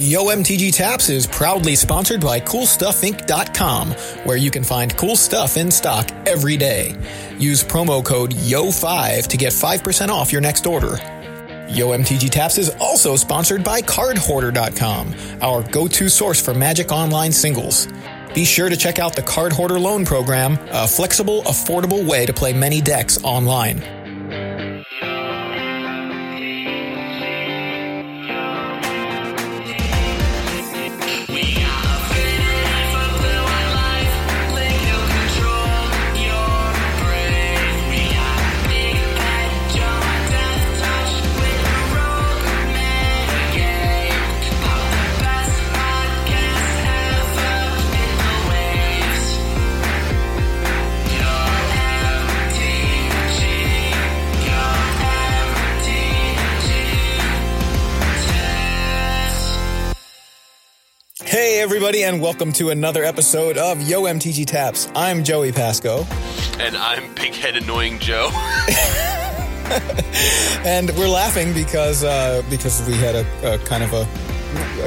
Yo MTG Taps is proudly sponsored by CoolStuffInc.com, where you can find cool stuff in stock every day. Use promo code YO5 to get 5% off your next order. Yo MTG Taps is also sponsored by CardHoarder.com, our go-to source for Magic Online singles. Be sure to check out the Card Hoarder Loan Program, a flexible, affordable way to play many decks online. Everybody, and welcome to another episode of Yo MTG Taps. I'm Joey Pasco. And I'm Big Head Annoying Joe. and we're laughing because uh, because we had a, a kind of a,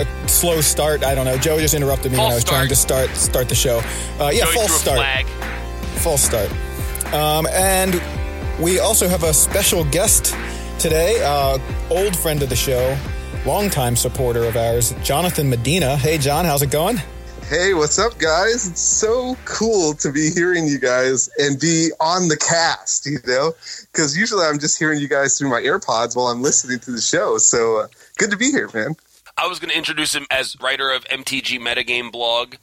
a, slow start. I don't know. Joe just interrupted me false when I was start. trying to start start the show. Uh, yeah, Joey false start. Flag. False start. Um, and we also have a special guest today, uh, old friend of the show, longtime supporter of ours, Jonathan Medina. Hey, John, how's it going? Hey, what's up, guys? It's so cool to be hearing you guys and be on the cast, you know? Because usually I'm just hearing you guys through my AirPods while I'm listening to the show. So uh, good to be here, man. I was going to introduce him as writer of MTG Metagame blog.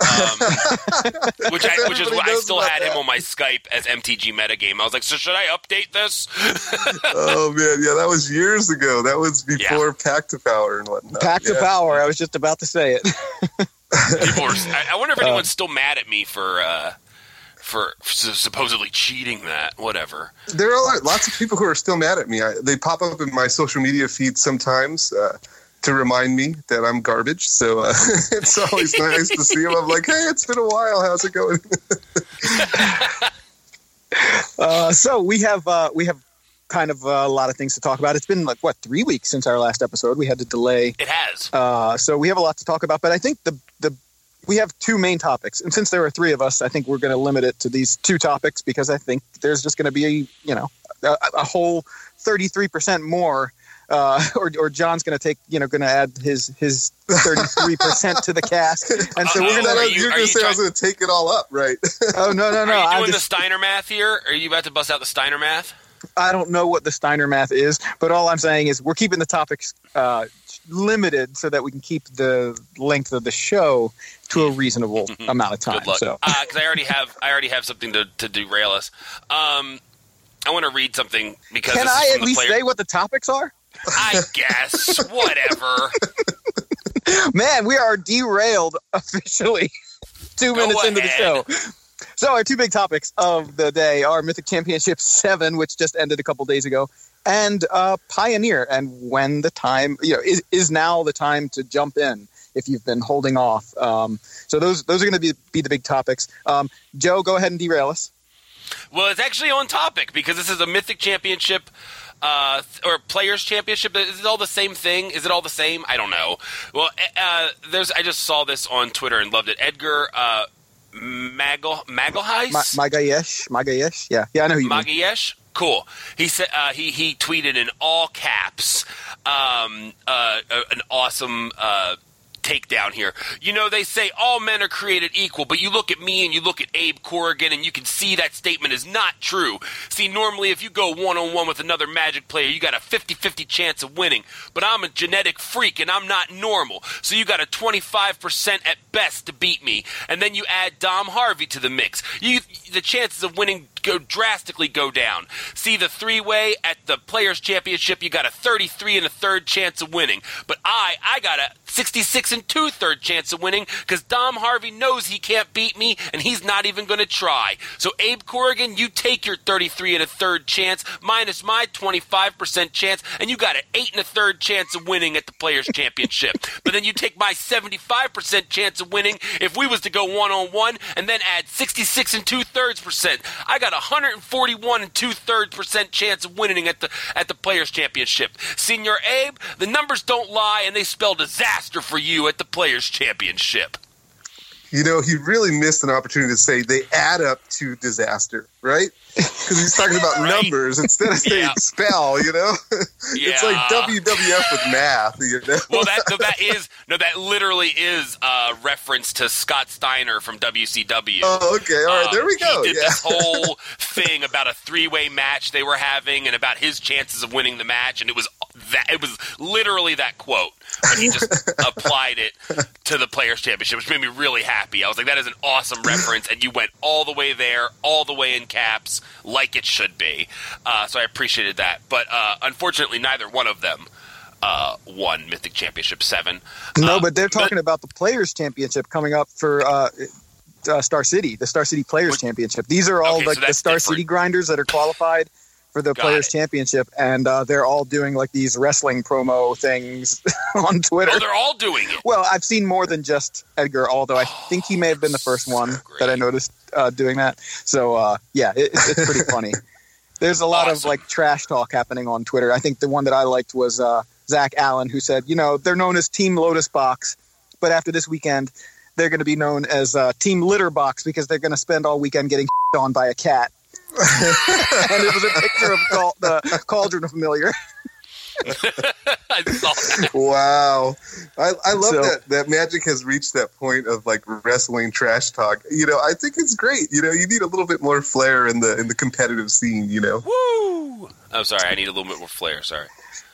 Um, which I, which is Everybody what I still about had him on my Skype as MTG Metagame. I was like, so should I update this? oh, man. Yeah, that was years ago. That was before Pack to Power and whatnot. Pack to yeah. power. I was just about to say it. People are, I, I wonder if anyone's still mad at me for uh, for supposedly cheating that. Whatever. There are lots of people who are still mad at me. I, they pop up in my social media feed sometimes uh, to remind me that I'm garbage. So uh, it's always nice to see them. I'm like, hey, it's been a while. How's it going? Uh, so we have uh, we have kind of a lot of things to talk about. It's been like what three weeks since our last episode. We had to delay, It has. uh, so we have a lot to talk about. But I think the the we have two main topics, and since there are three of us, I think we're going to limit it to these two topics because I think there's just going to be you know a, a whole thirty three percent more. Uh, or, or John's going to take, you know, going to add his his thirty three percent to the cast, and so Uh-oh. we're going to. you- You're going to say I was going to take it all up, right? Oh no no no! Are you I doing just- the Steiner math here? Are you about to bust out the Steiner math? I don't know what the Steiner math is, but all I'm saying is we're keeping the topics uh, limited so that we can keep the length of the show to a reasonable amount of time. Good luck. So, Because I already have I already have something to, to derail us. Um, I want to read something because can this is I from at the least player- say what the topics are? I guess whatever. Man, we are derailed officially two Go minutes into the show. So, our two big topics of the day are Mythic Championship 7, which just ended a couple days ago, and uh, Pioneer, and when the time, you know, is, is now the time to jump in if you've been holding off. Um, so, those those are going to be, be the big topics. Um, Joe, go ahead and derail us. Well, it's actually on topic because this is a Mythic Championship. Uh, or Players Championship? Is it all the same thing? Is it all the same? I don't know. Well, uh, there's. I just saw this on Twitter and loved it. Edgar uh, Magal Magalheis. Ma- Magayesh? Magayesh? Yeah. Yeah, I know who you mean. Magayesh? Cool. He said uh, he he tweeted in all caps um, uh, uh, an awesome uh, takedown here. You know, they say all men are created equal, but you look at me and you look at Abe Corrigan and you can see that statement is not true. See, normally if you go one on one with another Magic player, you got a 50 50 chance of winning, but I'm a genetic freak and I'm not normal. So you got a 25% at best to beat me. And then you add Dom Harvey to the mix. You the chances of winning go drastically go down. See the three way at the Players Championship, you got a 33 and a third chance of winning. But I, I got a 66 and two third chance of winning because Dom Harvey knows he can't beat me and he's not even going to try. So Abe Corrigan, you take your 33 and a third chance minus my 25% chance, and you got an eight and a third chance of winning at the Players Championship. but then you take my 75% chance of winning if we was to go one on one, and then add 66 and two thirds percent. I got a 141 and two thirds percent chance of winning at the at the Players Championship. Senior Abe, the numbers don't lie, and they spell disaster for you at the Players Championship. You know, he really missed an opportunity to say they add up to disaster, right? Because he's talking about Right. numbers instead of saying Yeah. spell. You know, it's like WWF with math. You know, Well, that no, that is no, that literally is a reference to Scott Steiner from WCW. oh, okay, all right, Um, there we go. He did Yeah, this whole thing about a three-way match they were having, and about his chances of winning the match, and it was that it was literally that quote, but he just applied it to the Players Championship, which made me really happy. I was like, that is an awesome reference, and you went all the way there, all the way in caps, like it should be. Uh, so I appreciated that, but uh, unfortunately, neither one of them. Uh, won Mythic Championship seven. No, Uh, but they're talking about the Players Championship coming up for uh, uh, Star City, the Star City Players What- Championship. These are all Okay, so like the Star different. City grinders that are qualified for the Got Players it. Championship, and uh, they're all doing like these wrestling promo things on Twitter. Oh, they're all doing it. Well, I've seen more than just Edgar, although I think he may have been the first one So that I noticed uh, doing that. So, uh, yeah, it, it's it's pretty funny. There's a lot of like trash talk happening on Twitter. I think the one that I liked was uh, Zach Allen, who said, you know, they're known as Team Lotus Box, but after this weekend, they're going to be known as uh, Team Litter Box because they're going to spend all weekend getting on by a cat. and it was a picture of Cal- the Cauldron Familiar. I saw that. wow. I, I love So- that that Magic has reached that point of like wrestling trash talk. You know, I think it's great. You know, you need a little bit more flair in the in the competitive scene. You know, woo! I'm sorry. I need a little bit more flair. Sorry.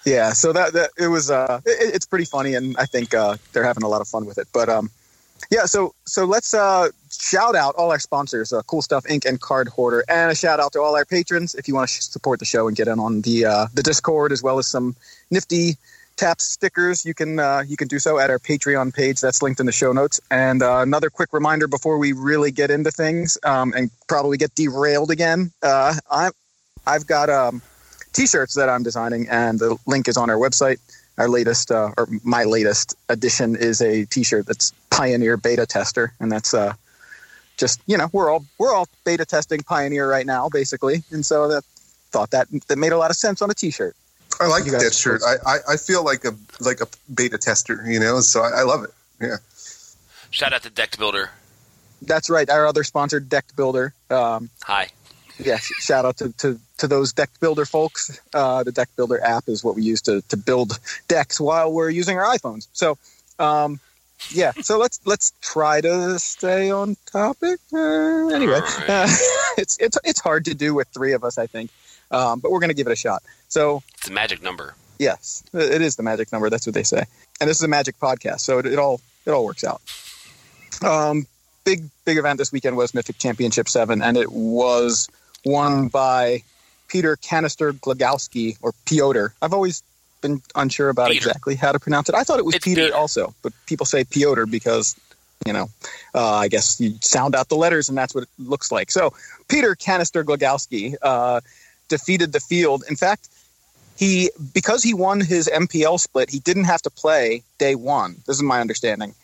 Yeah, so that, that it was uh it, it's pretty funny and I think uh they're having a lot of fun with it. But um yeah, so so let's uh shout out all our sponsors, uh, Cool Stuff Inc. and Card Hoarder, and a shout out to all our patrons. If you want to support the show and get in on the uh, the Discord as well as some nifty taps stickers, you can uh, you can do so at our Patreon page. That's linked in the show notes. And uh, another quick reminder before we really get into things um, and probably get derailed again. Uh, I I've got um, t-shirts that I'm designing, and the link is on our website. Our latest, uh, or my latest edition, is a T-shirt that's Pioneer Beta Tester, and that's uh, just you know we're all we're all beta testing Pioneer right now, basically, and so that thought that that made a lot of sense on a T-shirt. I like guys- that shirt. I, I I feel like a like a beta tester. You know, so I, I love it. Yeah. Shout out to Decked Builder. That's right. Our other sponsor, Decked Builder. Um, Hi. Yeah, shout out to, to, to those Decked Builder folks. Uh, the Decked Builder app is what we use to, to build decks while we're using our iPhones. So, um, yeah, so let's let's try to stay on topic. Uh, anyway, Alright. uh, it's it's it's hard to do with three of us, I think, um, but we're gonna give it a shot. So It's a magic number. yes, it is the magic number. That's what they say, and this is a magic podcast, so it, it all it all works out. Um, big big event this weekend was Mythic Championship Seven, and it was won by Peter Kanister Glogowski or Piotr. I've always been unsure about Peter. exactly how to pronounce it. I thought it was Peter, Peter. also, but people say Piotr because you know, uh, I guess you sound out the letters and that's what it looks like. So Peter Kanister Glogowski uh, defeated the field. In fact, he because he won his MPL split, he didn't have to play day one. This is my understanding,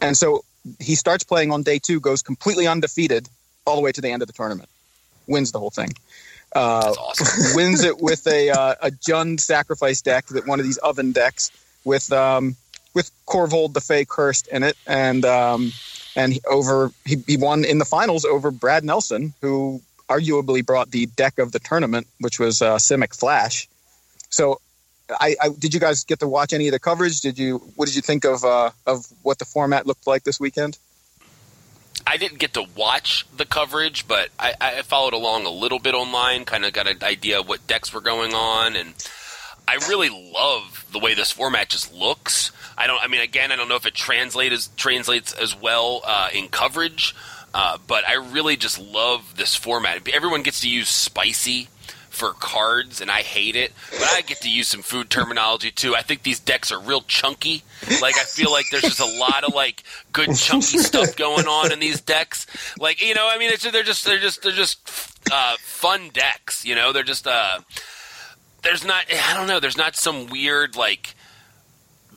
and so he starts playing on day two, goes completely undefeated all the way to the end of the tournament, wins the whole thing. Uh, awesome. wins it with a uh, a Jund sacrifice deck that one of these oven decks with um, with Korvold the Fey cursed in it, and um, and he over he, he won in the finals over Brad Nelson, who arguably brought the deck of the tournament, which was uh, Simic Flash. So, I, I did you guys get to watch any of the coverage? Did you what did you think of uh, of what the format looked like this weekend? I didn't get to watch the coverage, but I, I followed along a little bit online, kind of got an idea of what decks were going on, and I really love the way this format just looks. I don't. I mean, again, I don't know if it translates translates as well uh, in coverage, uh, but I really just love this format. Everyone gets to use spicy for cards, and I hate it. But I get to use some food terminology too. I think these decks are real chunky. Like I feel like there's just a lot of like good chunky stuff going on in these decks. Like you know, I mean, it's, they're just they're just they're just uh, fun decks. You know, they're just uh, there's not I don't know. There's not some weird like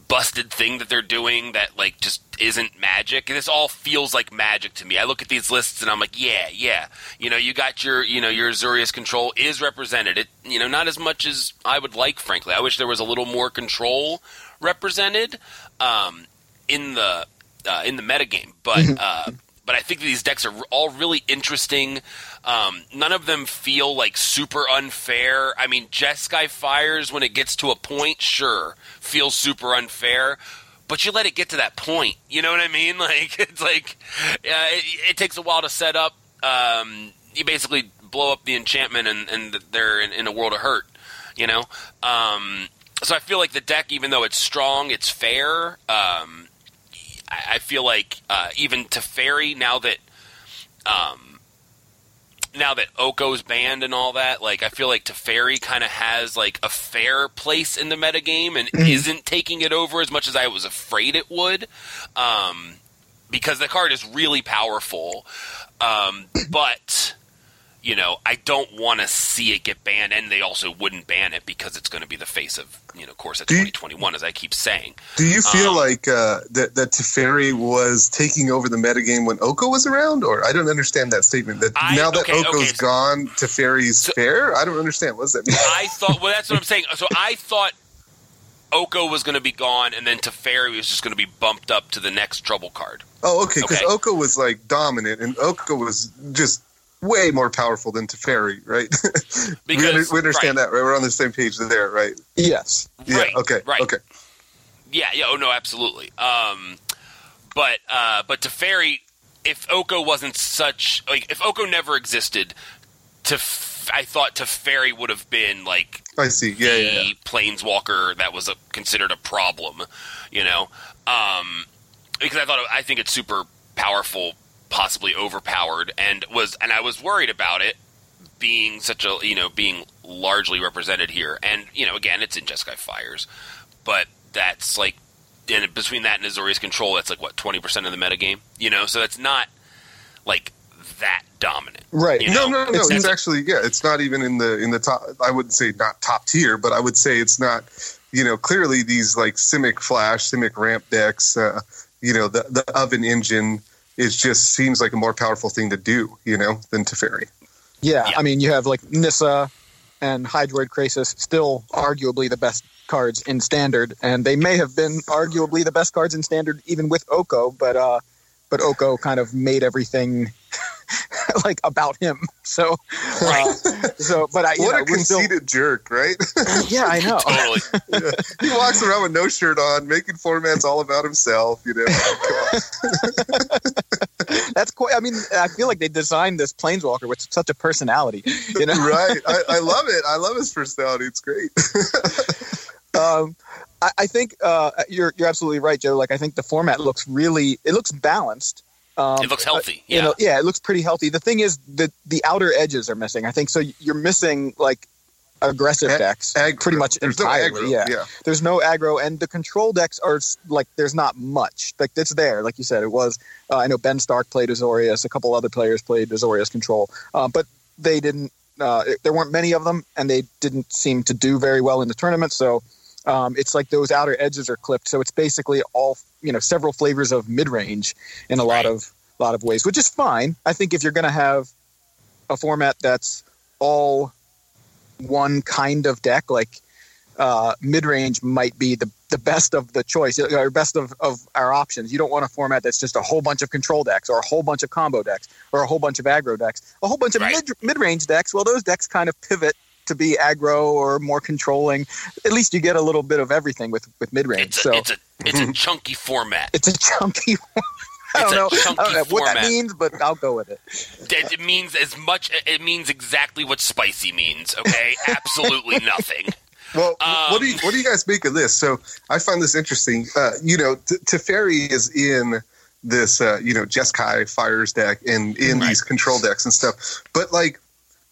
busted thing that they're doing that like just isn't magic. This all feels like magic to me. I look at these lists and I'm like, yeah, yeah. You know, you got your you know your Azorius control is represented. It you know not as much as I would like. Frankly, I wish there was a little more control represented. Um, in the uh, in the metagame, but uh, but I think these decks are all really interesting. Um, none of them feel like super unfair. I mean, Jeskai Fires when it gets to a point, sure, feels super unfair. But you let it get to that point, you know what I mean? Like it's like uh, it, it takes a while to set up. Um, you basically blow up the enchantment, and, and they're in, in a world of hurt, you know. Um, so I feel like the deck, even though it's strong, it's fair. Um, I, I feel like uh, even Teferi now that um, now that Oko's banned and all that, like I feel like Teferi kind of has like a fair place in the metagame and isn't taking it over as much as I was afraid it would. Um, because the card is really powerful. Um, but you know, I don't want to see it get banned, and they also wouldn't ban it because it's going to be the face of you know Core Set 2021, as I keep saying. Do you feel Um, like uh, that that Teferi was taking over the metagame when Oko was around, or I don't understand that statement. That I- now that okay, Oko's okay. gone, Teferi's So- fair. I don't understand. What does that mean? I thought, well, that's what I'm saying. So I thought Oko was going to be gone, and then Teferi was just going to be bumped up to the next trouble card. Oh, okay. Because Okay. Oko was like dominant, and Oko was just way more powerful than Teferi, right? we, Because- under, we understand right. that, right? We're on the same page there, right? Yes. Yeah. Okay. right. Okay. Yeah, yeah, oh no, absolutely. Um, but uh, but Teferi, if Oko wasn't such like if Oko never existed, Tef- I thought Teferi would have been like I see. Yeah. the Yeah. yeah. planeswalker that was a, considered a problem, you know, um, because I thought I think it's super powerful, possibly overpowered, and was and I was worried about it being such a you know being largely represented here, and you know again it's in Jeskai Fires, but that's like and between that and Azorius Control, that's like what twenty percent of the metagame, you know, so that's not like that dominant. Right. You No, no, no. it's- It's, actually yeah. It's not even in the in the top. I wouldn't say not top tier, but I would say it's not. You know, clearly these like Simic Flash, Simic Ramp decks. Uh, you know, the the Oven Engine. It just seems like a more powerful thing to do. You know, than Teferi. Yeah, Yeah. I mean, you have like Nissa and Hydroid Krasis, still arguably the best cards in Standard, and they may have been arguably the best cards in Standard even with Oko, but uh, but Oko kind of made everything like about him. So, uh, so but I, you what know, a we're still, conceited jerk, right? yeah, I know. totally. he walks around with no shirt on, making formats all about himself. You know, That's quite. I mean, I feel like they designed this Planeswalker with such a personality. You know, right? I, I love it. I love his personality. It's great. um, I, I think uh, you're you're absolutely right, Joe. Like I think the format looks really it looks balanced. Um, It looks healthy. you Yeah. know, yeah, it looks pretty healthy. The thing is that the outer edges are missing. I think so. You're missing like aggressive A- decks Aggro. pretty much There's no entirely. aggro. yeah. yeah. there's no aggro, and the control decks are like there's not much. Like it's there, like you said, it was. Uh, I know Ben Stark played Azorius. A couple other players played Azorius Control, uh, but they didn't. Uh, there weren't many of them, and they didn't seem to do very well in the tournament. So um, it's like those outer edges are clipped. So it's basically all you know, several flavors of mid range in a lot Right. of lot of ways, which is fine. I think if you're going to have a format that's all one kind of deck, like uh, mid range might be the, the best of the choice or best of, of our options. You don't want a format that's just a whole bunch of control decks or a whole bunch of combo decks or a whole bunch of aggro decks. A whole bunch of Right. mid mid range decks, well, those decks kind of pivot to be aggro or more controlling. At least you get a little bit of everything with, with mid range. It's a, So it's a it's a chunky format. it's a chunky. I don't know. I don't know what that means, but I'll go with it. It, it means as much. It means exactly what spicy means. Okay, absolutely nothing. Well, Um, what do you what do you guys make of this? So I find this interesting. Uh, you know, T- Teferi is in this uh, you know Jeskai Fires deck and in Right. these control decks and stuff. But like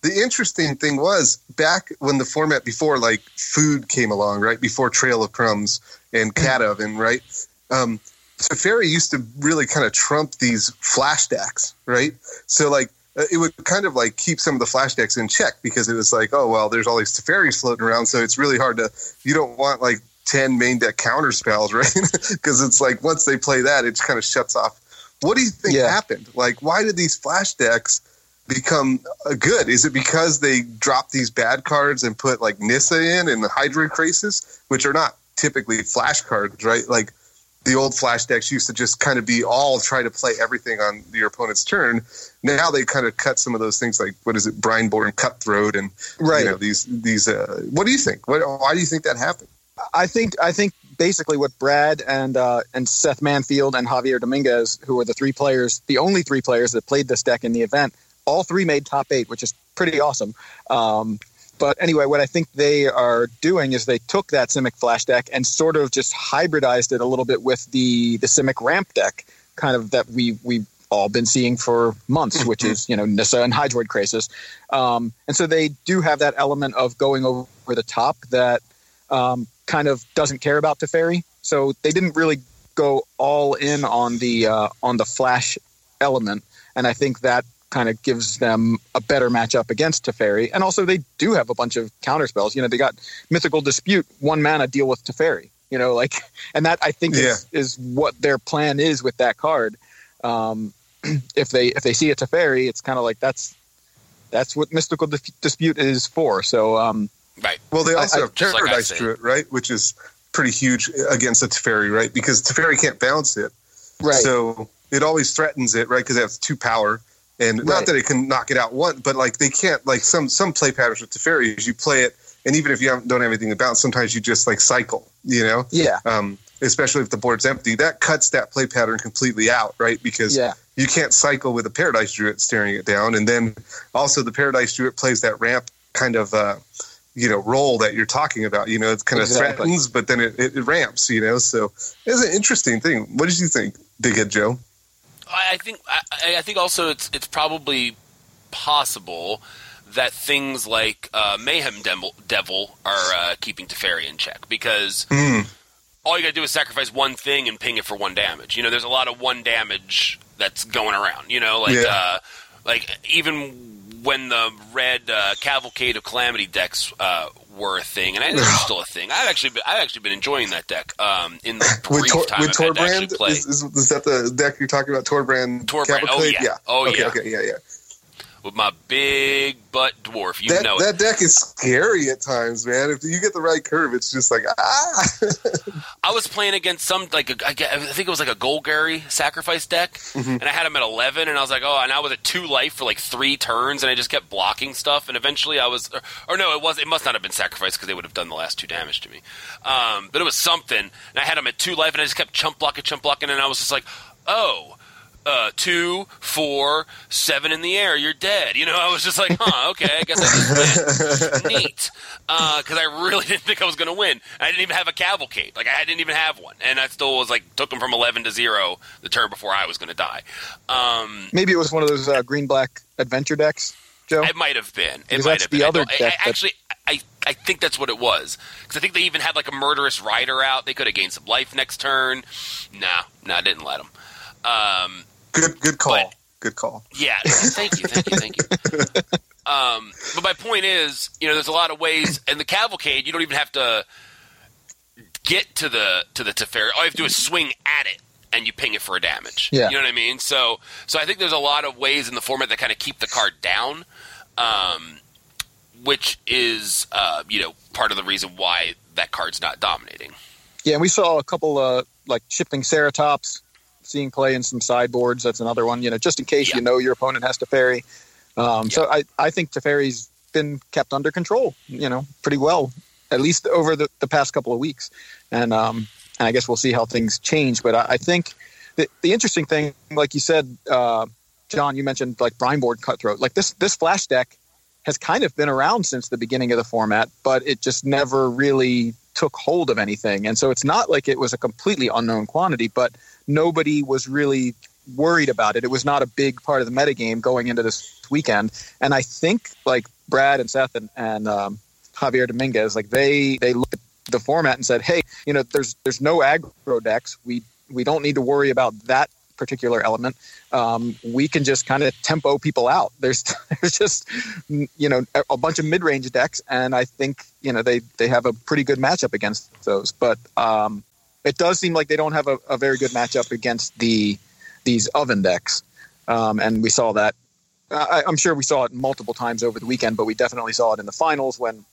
the interesting thing was back when the format before like food came along, right before Trail of Crumbs and Cat Oven, right. Um, Teferi used to really kind of trump these flash decks, right? So like uh, it would kind of like keep some of the flash decks in check because it was like, oh well, there's all these Teferis floating around, so it's really hard to. You don't want like ten main deck counter spells, right? Because it's like once they play that, it just kind of shuts off. What do you think Yeah. happened? Like, why did these flash decks become uh, good? Is it because they drop these bad cards and put like Nissa in and the Hydroid Krasis, which are not typically flash cards, right? Like, the old flash decks used to just kind of be all try to play everything on your opponent's turn. Now they kind of cut some of those things like what is it, Brineborn Cutthroat, and Right. you know these these. Uh, what do you think? What, why do you think that happened? I think I think basically what Brad and uh, and Seth Manfield and Javier Dominguez, who were the three players, the only three players that played this deck in the event, all three made top eight, which is pretty awesome. Um, but anyway, what I think they are doing is they took that Simic Flash deck and sort of just hybridized it a little bit with the the Simic Ramp deck, kind of that we we all been seeing for months, which is you know Nissa and Hydroid Krasis, um, and so they do have that element of going over the top that um, kind of doesn't care about Teferi. So they didn't really go all in on the uh, on the flash element, and I think that kind of gives them a better matchup against Teferi. And also, they do have a bunch of counter spells. You know, they got Mystical Dispute, one mana, deal with Teferi. You know, like, and that I think is, is what their plan is with that card. Um, if they if they see a Teferi, it's kind of like that's that's what Mystical Dis- Dispute is for. So. Um, Right. Well, they also I- have just like I Paradise said. Druid, right? Which is pretty huge against a Teferi, right? Because Teferi can't bounce it. right. So it always threatens it, right? Because it has two power. And not that it can knock it out one, but like they can't, like some some play patterns with Teferi is you play it, and even if you haven't, don't have anything to bounce, sometimes you just like cycle, you know? yeah. Um, especially if the board's empty. That cuts that play pattern completely out, right? Because Yeah. you can't cycle with a Paradise Druid staring it down. And then also the Paradise Druid plays that ramp kind of, uh, you know, role that you're talking about. You know, it kind of Exactly. threatens, but then it, it, it ramps, you know? So it's an interesting thing. What did you think, Big Head Joe? I I think I, I think also it's it's probably possible that things like uh, Mayhem Devil, Devil are uh, keeping Teferi in check because Hmm. all you got to do is sacrifice one thing and ping it for one damage. You know, there's a lot of one damage that's going around. You know, like Yeah. uh, like even when the red uh, Cavalcade of Calamity decks uh, were a thing, and I think they're still a thing. I've actually been, I've actually been enjoying that deck um, in the With, Tor- time with I've had to Torbrand? Is, is, is that the deck you're talking about? Torbrand? Torbrand, oh, Cavalcade? yeah. Oh, okay, yeah. Okay, yeah, yeah. With my big butt dwarf. You that, know it. that deck is scary at times, man. If you get the right curve, it's just like ah. I was playing against some like a, I I think it was like a Golgari sacrifice deck, Mm-hmm. and I had him at eleven, and I was like, oh, and I was at two life for like three turns, and I just kept blocking stuff, and eventually I was, or, or no, it was, it must not have been sacrifice because they would have done the last two damage to me, um, but it was something, and I had him at two life, and I just kept chump blocking, chump blocking, and I was just like, oh. Uh, two, four, seven in the air. You're dead. You know, I was just like, huh, okay, I guess I just win. Neat. Because I really didn't think I was going to win. I didn't even have a cavalcade. Like, I didn't even have one. And I still was like, took them from 11 to 0 the turn before I was going to die. Um, Maybe it was one of those uh, green black adventure decks, Joe. it might have been. It might have been. I other I, deck I actually, I, I think that's what it was. Because I think they even had like a murderous rider out. They could have gained some life next turn. Nah, nah, I didn't let them. Um, good, good call. But- good call. Yeah, thank you, thank you, thank you. Um, but my point is, you know, there's a lot of ways, and the cavalcade, you don't even have to get to the to the Teferi. All you have to do is swing at it, and you ping it for a damage. Yeah. you know what I mean. So, so I think there's a lot of ways in the format that kind of keep the card down, um, which is, uh, you know, part of the reason why that card's not dominating. Yeah, and we saw a couple uh, like shifting Ceratops, seeing play in some sideboards. That's another one. You know, just in case Yeah. you know your opponent has Teferi. Um, So I, I think Teferi's been kept under control. You know, pretty well, at least over the, the past couple of weeks. And um, and I guess we'll see how things change. But I, I think the the interesting thing, like you said, uh, John, you mentioned like Brineborn Cutthroat. Like this this flash deck has kind of been around since the beginning of the format, but it just never really took hold of anything. And so it's not like it was a completely unknown quantity, but nobody was really worried about it. It was not a big part of the metagame going into this weekend. And I think like Brad and Seth and, and um, Javier Dominguez, like they they looked at the format and said, hey, you know, there's there's no aggro decks. We we don't need to worry about that particular element. Um, we can just kind of tempo people out. There's there's just you know a, bunch of mid range decks, and I think you know they they have a pretty good matchup against those. But um, it does seem like they don't have a, a very good matchup against the these oven decks, um, and we saw that. I, I'm sure we saw it multiple times over the weekend, but we definitely saw it in the finals when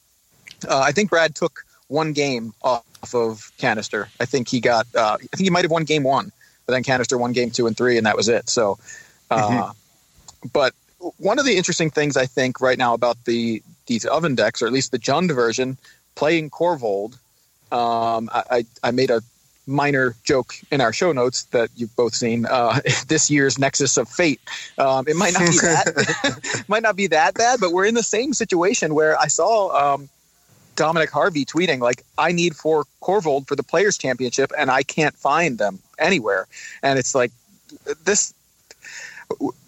uh, I think Brad took one game off of Kanister. I think he got. Uh, I think he might have won game one, but then Kanister won game two and three, and that was it. So, uh, mm-hmm. but one of the interesting things I think right now about the these oven decks, or at least the Jund version, playing Korvold. Um, I, I made a minor joke in our show notes that you've both seen. Uh, this year's Nexus of Fate. Um, it might not be that might not be that bad, but we're in the same situation where I saw um, Dominic Harvey tweeting like, "I need four Korvold for the Players Championship, and I can't find them anywhere." And it's like this.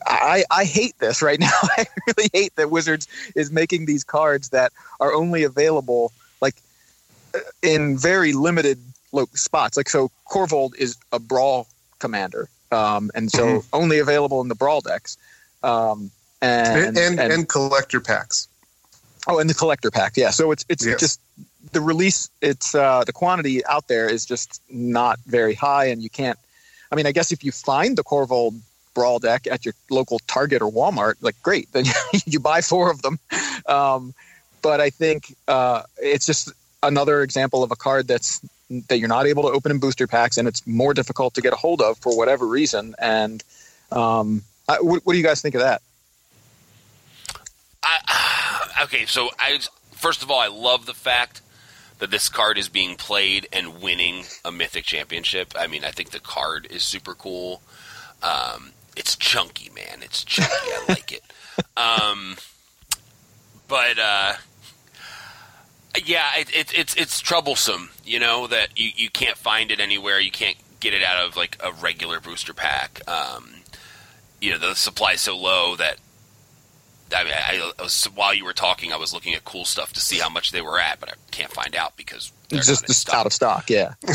I, I hate this right now. I really hate that Wizards is making these cards that are only available like in very limited spots. Like so, Korvold is a brawl commander, um, and so mm-hmm. only available in the brawl decks, um, and, and, and and collector packs. Oh, and the collector pack, yeah. So it's it's yes. just the release. It's uh, the quantity out there is just not very high, and you can't. I mean, I guess if you find the Korvold brawl deck at your local Target or Walmart, like great, then you buy four of them. Um, but I think uh, it's just another example of a card that's that you're not able to open in booster packs, and it's more difficult to get a hold of for whatever reason. And um, I, what, what, do you guys think of that? I, okay, so I first of all, I love the fact that this card is being played and winning a mythic championship. I mean, I think the card is super cool. Um, it's chunky, man. It's chunky. I like it. Um, but uh, yeah, it, it, it's it's troublesome. You know that you, you can't find it anywhere. You can't get it out of like a regular booster pack. Um, you know the supply is so low that I mean, I, I was, while you were talking, I was looking at cool stuff to see how much they were at, but I can't find out because it's just, just out of stock. Yeah, so,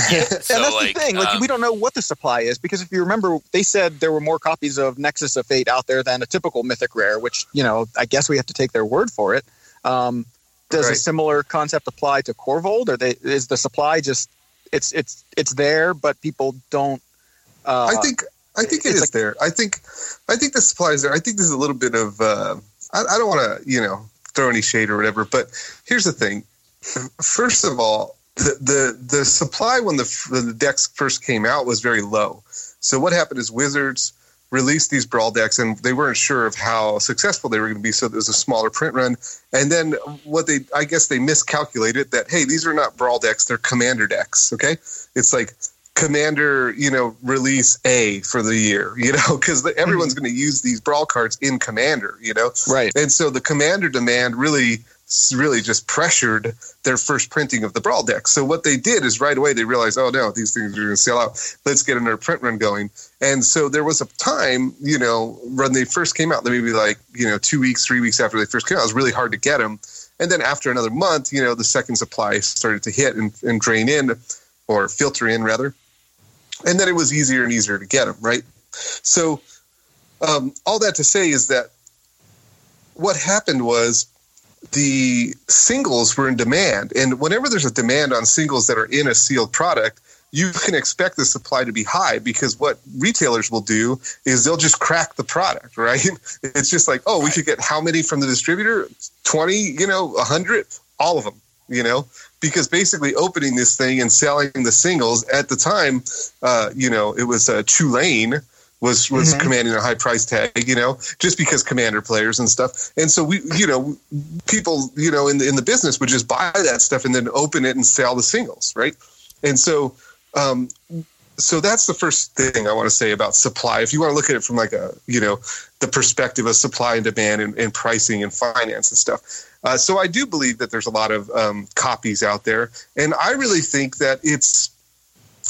and that's like, the thing. Like um, we don't know what the supply is because if you remember, they said there were more copies of Nexus of Fate out there than a typical Mythic Rare, which you know I guess we have to take their word for it. Um, does right. a similar concept apply to Korvold, or they, is the supply just it's it's it's there, but people don't? Uh, I think I think it is like, there. I think I think the supply is there. I think there's a little bit of uh, I, I don't want to you know throw any shade or whatever, but here's the thing. First of all, the the, the supply when the the decks first came out was very low. So what happened is Wizards released these brawl decks and they weren't sure of how successful they were going to be so there was a smaller print run. And then what they i guess they miscalculated that hey these are not brawl decks they're commander decks okay? It's like commander you know release a for the year you know because everyone's mm-hmm. going to use these brawl cards in commander you know? Right. And so the commander demand really really just pressured their first printing of the brawl deck. So what they did is right away they realized, oh no, these things are going to sell out. Let's get another print run going. And so there was a time, you know, when they first came out, maybe like you know two weeks, three weeks after they first came out, it was really hard to get them. And then after another month, you know, the second supply started to hit and, and drain in, or filter in rather. And then it was easier and easier to get them, right? So um, all that to say is that what happened was the singles were in demand. And whenever there's a demand on singles that are in a sealed product, you can expect the supply to be high because what retailers will do is they'll just crack the product, right? It's just like, oh, we could get how many from the distributor? 20, you know, 100, all of them, you know, because basically opening this thing and selling the singles at the time, uh, you know, it was a uh, Chulane was was mm-hmm. commanding a high price tag, you know, just because commander players and stuff. And so we, you know, people, you know, in the in the business would just buy that stuff and then open it and sell the singles, right? And so um so that's the first thing I want to say about supply. If you want to look at it from like a, you know, the perspective of supply and demand and, and pricing and finance and stuff. Uh, so I do believe that there's a lot of um, copies out there, and I really think that it's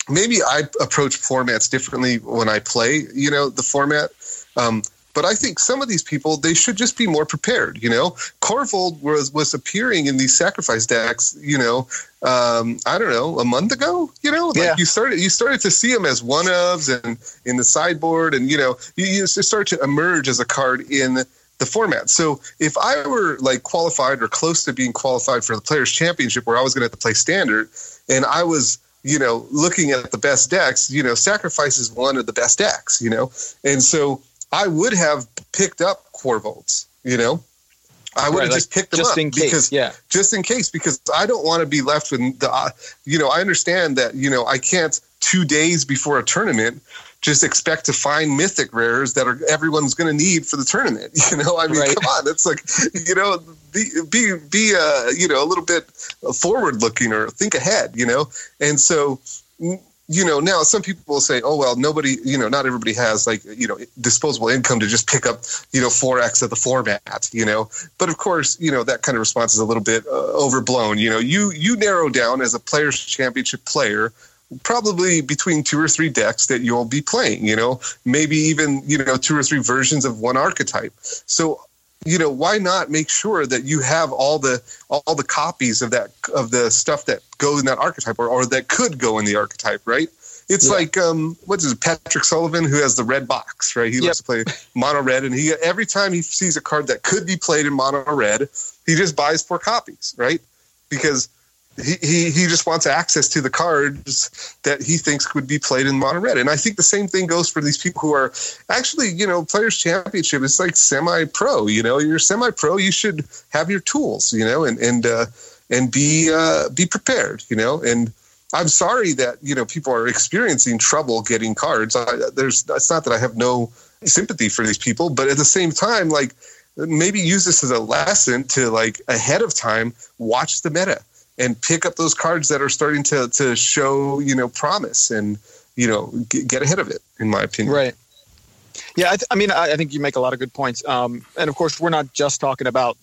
maybe I approach formats differently when I play, you know, the format. Um, but I think some of these people they should just be more prepared. You know, Korvold was was appearing in these sacrifice decks. You know, um, I don't know, a month ago. You know, like yeah. you started you started to see them as one ofs and in the sideboard, and you know, you, you start to emerge as a card in the format. So if I were like qualified or close to being qualified for the Players Championship, where I was going to have to play standard, and I was you know, looking at the best decks, you know, sacrifice is one of the best decks, you know, and so I would have picked up Korvolds, you know, I would have Right, just like, picked them just up in case, because yeah. just in case because I don't want to be left with the uh, you know I understand that you know I can't two days before a tournament just expect to find mythic rares that are everyone's going to need for the tournament. You know, I mean, Right. come on, it's like you know be be be uh, you know a little bit forward looking or think ahead. You know, and so you know now some people will say oh well nobody you know not everybody has like you know disposable income to just pick up you know 4x of the format you know but of course you know that kind of response is a little bit uh, overblown you know you you narrow down as a players championship player probably between two or three decks that you'll be playing you know maybe even you know two or three versions of one archetype so you know why not make sure that you have all the all the copies of that of the stuff that go in that archetype or, or that could go in the archetype right it's Yeah. like um what's his patrick sullivan who has the red box right he Yep. loves to play mono red and he every time he sees a card that could be played in mono red he just buys four copies right because he, he, just wants access to the cards that he thinks would be played in mono red. And I think the same thing goes for these people who are actually, you know, players championship. It's like semi pro, you know, you're semi pro, you should have your tools, you know, and, and, uh, and be, uh, be prepared, you know, and I'm sorry that, you know, people are experiencing trouble getting cards. I, there's, it's not that I have no sympathy for these people, but at the same time, like, maybe use this as a lesson to like ahead of time watch the meta and pick up those cards that are starting to to show you know promise and you know get, get ahead of it in my opinion Right. Yeah, I, th- I mean, I, I think you make a lot of good points. Um, and of course, we're not just talking about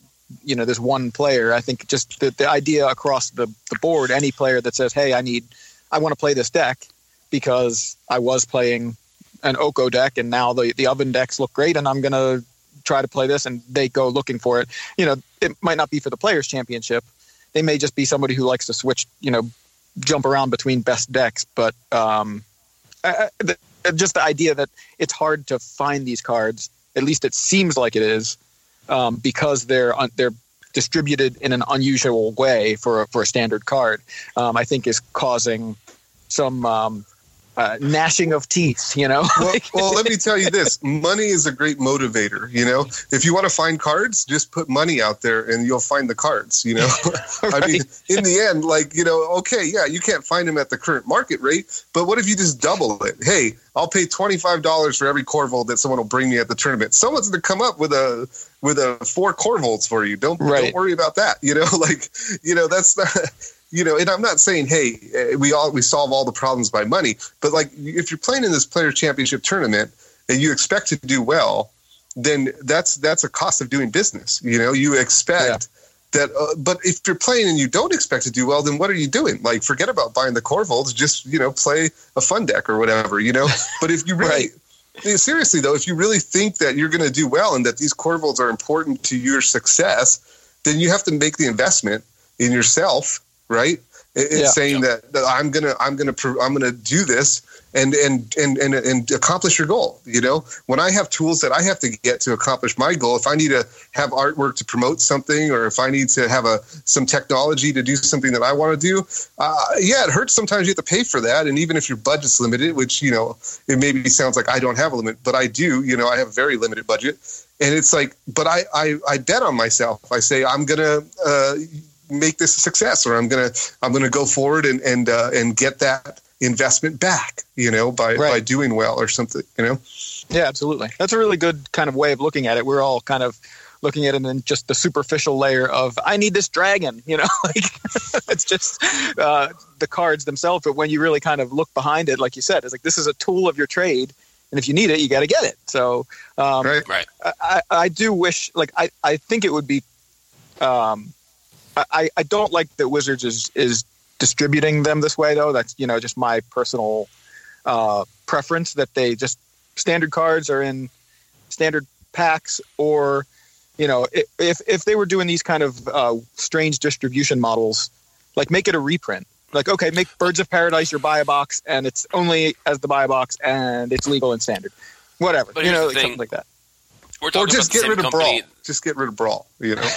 you know this one player. I think just the, the idea across the, the board, any player that says, "Hey, I need, I want to play this deck because I was playing an Oko deck, and now the the oven decks look great, and I'm gonna try to play this," and they go looking for it. You know, it might not be for the players' championship. They may just be somebody who likes to switch, you know, jump around between best decks, but um, I, the, just the idea that it's hard to find these cards. At least it seems like it is, um, because they're they're distributed in an unusual way for a, for a standard card. Um, I think is causing some um, uh, gnashing of teeth. You know, well, well let me tell you this. Money is a great motivator you know? If you want to find cards just put money out there and you'll find the cards you know? I mean in the end like you know okay yeah you can't find them at the current market rate but what if you just double it? Hey i'll pay $25 for every Korvold that someone will bring me at the tournament. Someone's going to come up with a with a four Korvolds for you. Don't Right. don't worry about that you know? Like you know that's not you know, and I'm not saying, hey, eh, we all we solve all the problems by money, but like if you're playing in this player championship tournament and you expect to do well, then that's that's a cost of doing business. You know, you expect that, uh, but if you're playing and you don't expect to do well, then what are you doing? Like, forget about buying the Korvolds, just you know, play a fun deck or whatever. You know, but if you really Yeah, seriously though, if you really think that you're going to do well and that these Korvolds are important to your success, then you have to make the investment in yourself, right? It's Yeah. saying that, that I'm gonna I'm gonna I'm gonna do this and and and and and accomplish your goal. You know, when I have tools that I have to get to accomplish my goal, if I need to have artwork to promote something, or if I need to have a some technology to do something that I want to do, uh, yeah, it hurts sometimes. You have to pay for that, and even if your budget's limited, which you know it maybe sounds like I don't have a limit, but I do. You know, I have a very limited budget, and it's like, but I I, I bet on myself. I say I'm gonna. Uh, make this a success or i'm gonna i'm gonna go forward and and uh, and get that investment back you know by Right. by doing well or something you know Yeah, absolutely. That's a really good kind of way of looking at it. We're all kind of looking at it in just the superficial layer of I need this dragon, you know, like it's just uh, the cards themselves. But when you really kind of look behind it, like you said, it's like this is a tool of your trade, and if you need it, you got to get it. So um, right Right. I, I I do wish, like I, I think it would be, um, I, I don't like that Wizards is is distributing them this way though. That's you know just my personal uh, preference that they just standard cards are in standard packs or you know if if they were doing these kind of uh, strange distribution models like make it a reprint like okay make birds of paradise your buy a box and it's only as the buy a box and it's legal and standard whatever But you know like something like that We're or just about get same rid of company. brawl just get rid of brawl you know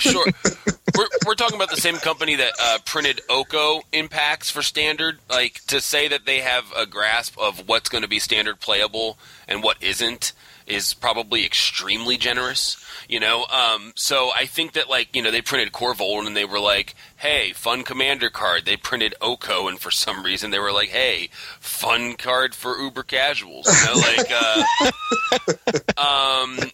sure. We're, we're talking about the same company that uh, printed Oko impacts for standard. Like to say that they have a grasp of what's going to be standard playable and what isn't is probably extremely generous. You know, um, so I think that like you know they printed Korvold and they were like, "Hey, fun commander card." They printed Oko and for some reason they were like, "Hey, fun card for Uber casuals." You know, like, uh, um,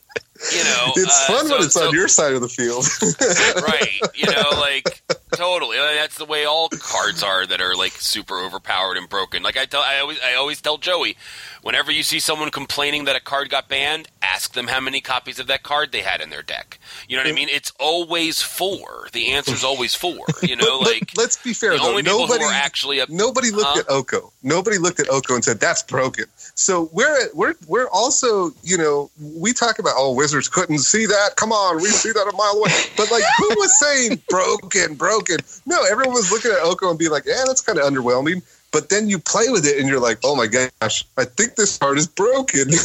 you know, it's uh, fun so- when it's so- on your side of the field. right. You know, like totally. That's the way all cards are that are like super overpowered and broken. Like I tell, I always, I always tell Joey, whenever you see someone complaining that a card got banned, ask them how many copies of that card they had in their deck. You know what I mean? It's always four. The answer's always four. You know, like let's be fair the though. only people Nobody who are actually up. Nobody looked Huh? at Oko. Nobody looked at Oko and said that's broken. So we're we're we're also you know we talk about oh Wizards couldn't see that. Come on, we see that a mile away. But like who was saying broken, broken? No, everyone was looking at Oko and being like, yeah, that's kind of underwhelming. But then you play with it and you're like, oh my gosh, I think this card is broken.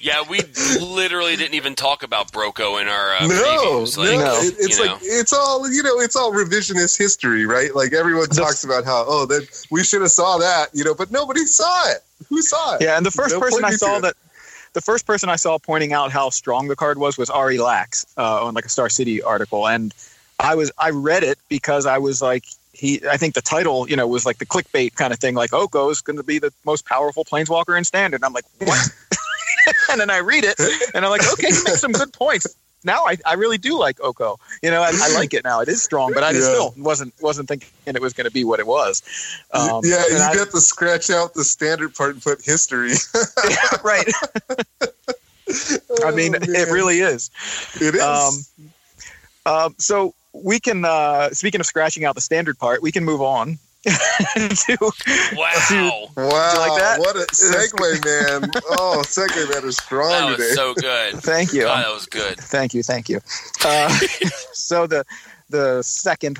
Yeah, we literally didn't even talk about Broco in our uh, no, previews. Like, no, No. it- it's you like it's all you know. It's all revisionist history, right? Like everyone talks about how oh that we should have saw that, you know, but nobody saw it. Who saw it? Yeah, and the first No person I saw that the first person I saw pointing out how strong the card was was Ari Lax uh, on like a Star City article, and I was I read it because I was like he I think the title you know was like the clickbait kind of thing like Oko is going to be the most powerful planeswalker in standard. And I'm like what? and then I read it and I'm like okay, he makes some good points. Now I, I really do like Oko. You know, I, I like it now. It is strong, but I just Yeah. still wasn't wasn't thinking it was going to be what it was. Um, yeah, you I- got to scratch out the standard part and put history. right. I mean, Oh, it really is. it is. um, Um, so we can, uh, speaking of scratching out the standard part, we can move on to wow, wow, like that? what a segue, man! oh, segue man is strong that today. was so good. thank you. God, that was good. Thank you, thank you. Uh, so the the second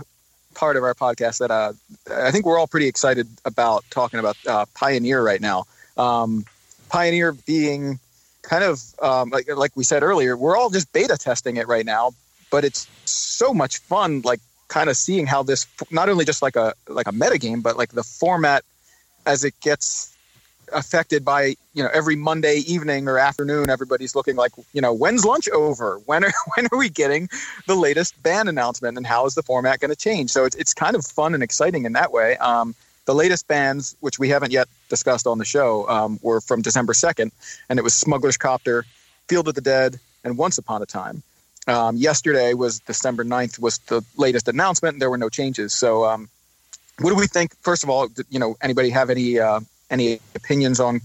part of our podcast that uh, I think we're all pretty excited about talking about uh, Pioneer right now. Um, Pioneer being kind of um, like like we said earlier, we're all just beta testing it right now, but it's so much fun. Like kind of seeing how this not only just like a like a meta game, but like the format as it gets affected by you know every Monday evening or afternoon, everybody's looking like you know when's lunch over? When are when are we getting the latest ban announcement, and how is the format going to change? So it's it's kind of fun and exciting in that way. Um, the latest bans, which we haven't yet discussed on the show, um, were from December second, and it was Smuggler's Copter, Field of the Dead, and Once Upon a Time. Um, yesterday was December 9th was the latest announcement. There were no changes. So, um, what do we think? First of all, you know, anybody have any uh, any opinions on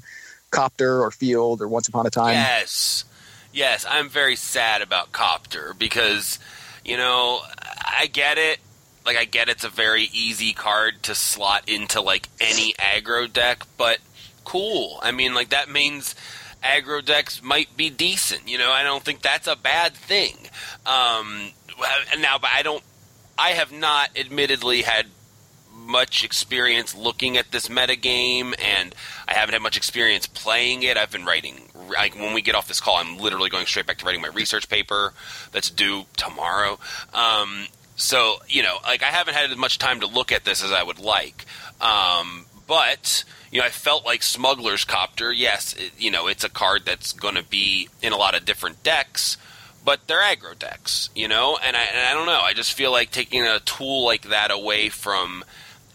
Copter or Field or Once Upon a Time? Yes. Yes, I'm very sad about Copter because, you know, I get it. Like, I get it's a very easy card to slot into, like, any aggro deck, but cool. I mean, like, that means aggro decks might be decent. You know, I don't think that's a bad thing. Um, now, but I don't, I have not admittedly had much experience looking at this metagame, and I haven't had much experience playing it. I've been writing. Like when we get off this call, I'm literally going straight back to writing my research paper that's due tomorrow. Um, so you know, like I haven't had as much time to look at this as I would like. Um, but you know, I felt like Smuggler's Copter. Yes, it, you know, it's a card that's going to be in a lot of different decks but they're aggro decks, you know. And I, and I don't know. I just feel like taking a tool like that away from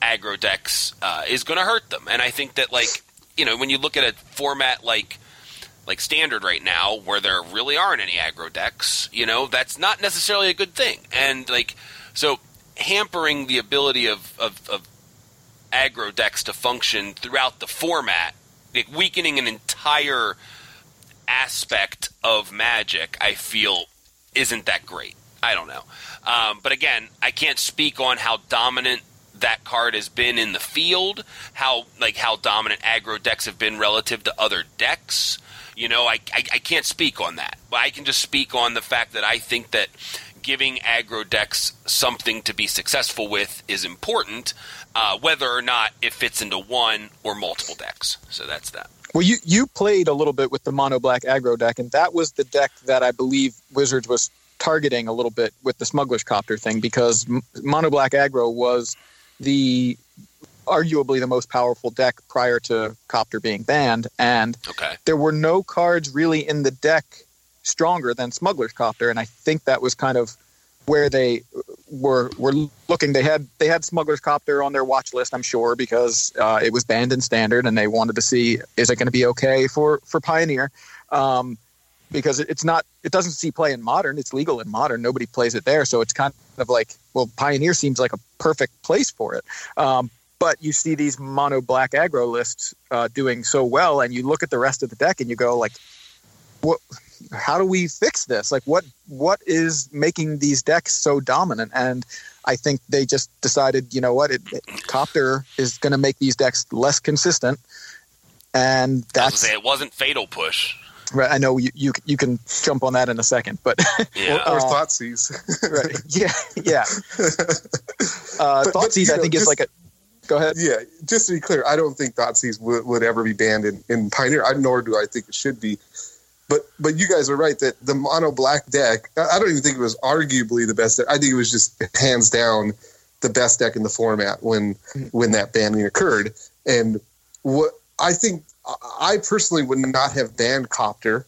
aggro decks uh, is going to hurt them. And I think that like you know when you look at a format like like standard right now where there really aren't any aggro decks, you know, that's not necessarily a good thing. And like so hampering the ability of of, of aggro decks to function throughout the format, like weakening an entire aspect of magic I feel isn't that great. I don't know. Um, but again, I can't speak on how dominant that card has been in the field, how like how dominant aggro decks have been relative to other decks. You know, I, I, I can't speak on that. But I can just speak on the fact that I think that giving aggro decks something to be successful with is important, uh, whether or not it fits into one or multiple decks. So that's that. Well, you you played a little bit with the mono black aggro deck, and that was the deck that I believe Wizards was targeting a little bit with the Smuggler's Copter thing because m- mono black aggro was the arguably the most powerful deck prior to Copter being banned, and Okay. there were no cards really in the deck stronger than Smuggler's Copter, and I think that was kind of where they were were looking. They had they had Smuggler's Copter on their watch list, I'm sure, because uh, it was banned in Standard, and they wanted to see is it going to be okay for for Pioneer. Um, because it's not it doesn't see play in modern it's legal in modern nobody plays it there so it's kind of like well pioneer seems like a perfect place for it um, but you see these mono black aggro lists uh, doing so well and you look at the rest of the deck and you go like what how do we fix this like what what is making these decks so dominant and i think they just decided you know what it, it- copter is going to make these decks less consistent and that's say it wasn't fatal push. Right, I know you, you you can jump on that in a second, but Yeah. or, or Uh, Thoughtseize. right, yeah, yeah. Uh, But- but, Thoughtseize, you I know, think, is like a. Go ahead. yeah, just to be clear, I don't think Thoughtseize would, would ever be banned in, in Pioneer, I, nor do I think it should be. But but you guys are right that the mono black deck, I don't even think it was arguably the best deck. I think it was just hands down the best deck in the format when when that banning occurred. And what I think I personally would not have banned Copter.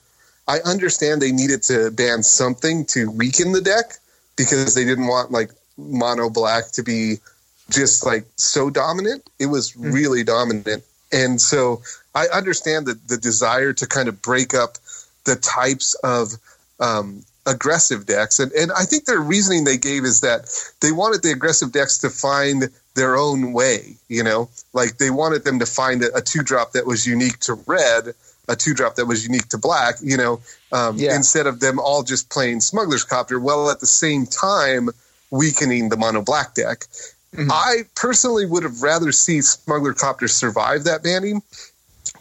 I understand they needed to ban something to weaken the deck because they didn't want like mono black to be just like so dominant. It was Mhm. really dominant. And so I understand the, the desire to kind of break up the types of um, aggressive decks. And, and I think their reasoning they gave is that they wanted the aggressive decks to find their own way, you know, like they wanted them to find a, a two drop that was unique to red, a two drop that was unique to black, you know, um, Yeah. instead of them all just playing Smuggler's Copter, while at the same time weakening the mono black deck. Mhm. I personally would have rather see Smuggler Copter survive that banning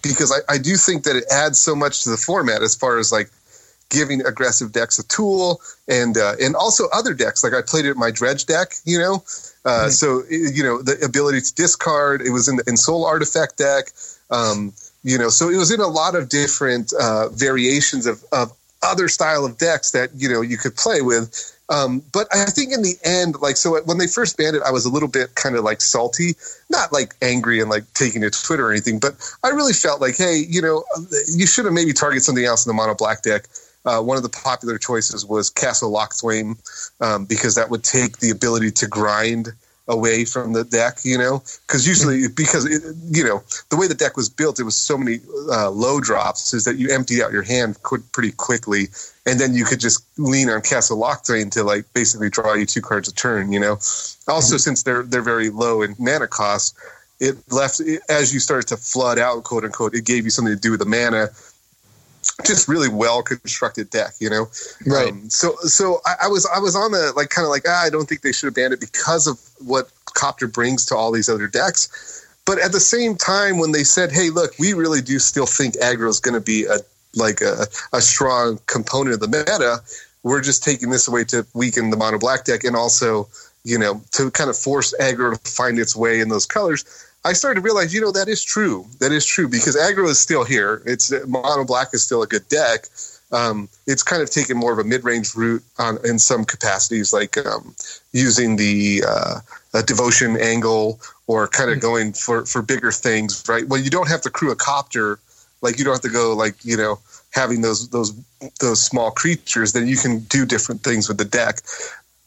because I, I do think that it adds so much to the format as far as like giving aggressive decks a tool and uh, and also other decks like I played it in my dredge deck, you know. Uh, Mhm. So you know the ability to discard. It was in the Ensoul Artifact deck. Um, you know, so it was in a lot of different uh, variations of, of other style of decks that you know you could play with. Um, but I think in the end, like, so when they first banned it, I was a little bit kind of like salty, not like angry and like taking to Twitter or anything, but I really felt like, hey, you know, you should have maybe targeted something else in the mono black deck. Uh, one of the popular choices was Castle Locthwain um, because that would take the ability to grind away from the deck, you know, because usually because it, you know the way the deck was built, it was so many uh, low drops is that you empty out your hand pretty quickly, and then you could just lean on Castle Locthwain to like basically draw you two cards a turn, you know. Also, since they're they're very low in mana cost, it left as you started to flood out, quote unquote, it gave you something to do with the mana. Just really well constructed deck, you know. Right. Um, so so I, I was I was on the like kind of like ah, I don't think they should have banned it because of what Copter brings to all these other decks. But at the same time, when they said, "Hey, look, we really do still think aggro is going to be a like a, a strong component of the meta," we're just taking this away to weaken the mono black deck and also you know to kind of force aggro to find its way in those colors. I started to realize, you know, that is true. That is true because aggro is still here. It's mono black is still a good deck. Um, it's kind of taken more of a mid-range route on in some capacities, like um, using the uh, a devotion angle or kind of going for for bigger things, right? Well, you don't have to crew a copter, like you don't have to go like you know having those those those small creatures. Then you can do different things with the deck.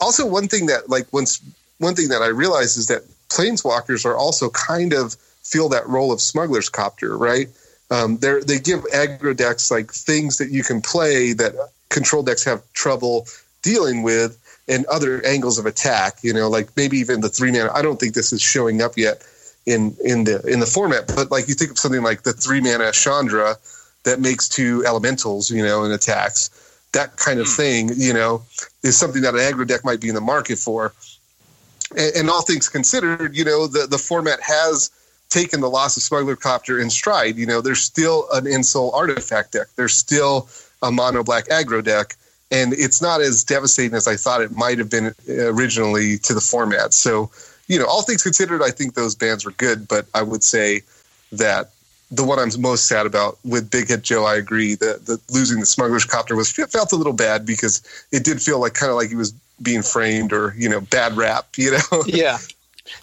Also, one thing that like once one thing that I realized is that planeswalkers are also kind of feel that role of smuggler's copter, right? Um, they they give aggro decks like things that you can play that control decks have trouble dealing with, and other angles of attack. You know, like maybe even the three mana. I don't think this is showing up yet in in the in the format, but like you think of something like the three mana Chandra that makes two elementals, you know, and attacks. That kind of thing, you know, is something that an aggro deck might be in the market for. And, and all things considered, you know, the the format has taken the loss of Smuggler Copter in stride. You know, there's still an Ensoul Artifact deck. There's still a mono black aggro deck, and it's not as devastating as I thought it might have been originally to the format. So, you know, all things considered, I think those bands were good, but I would say that the one I'm most sad about with Big Head Joe, I agree that the losing the Smuggler's Copter was felt a little bad because it did feel like kind of like he was being framed or you know bad rap, you know. Yeah.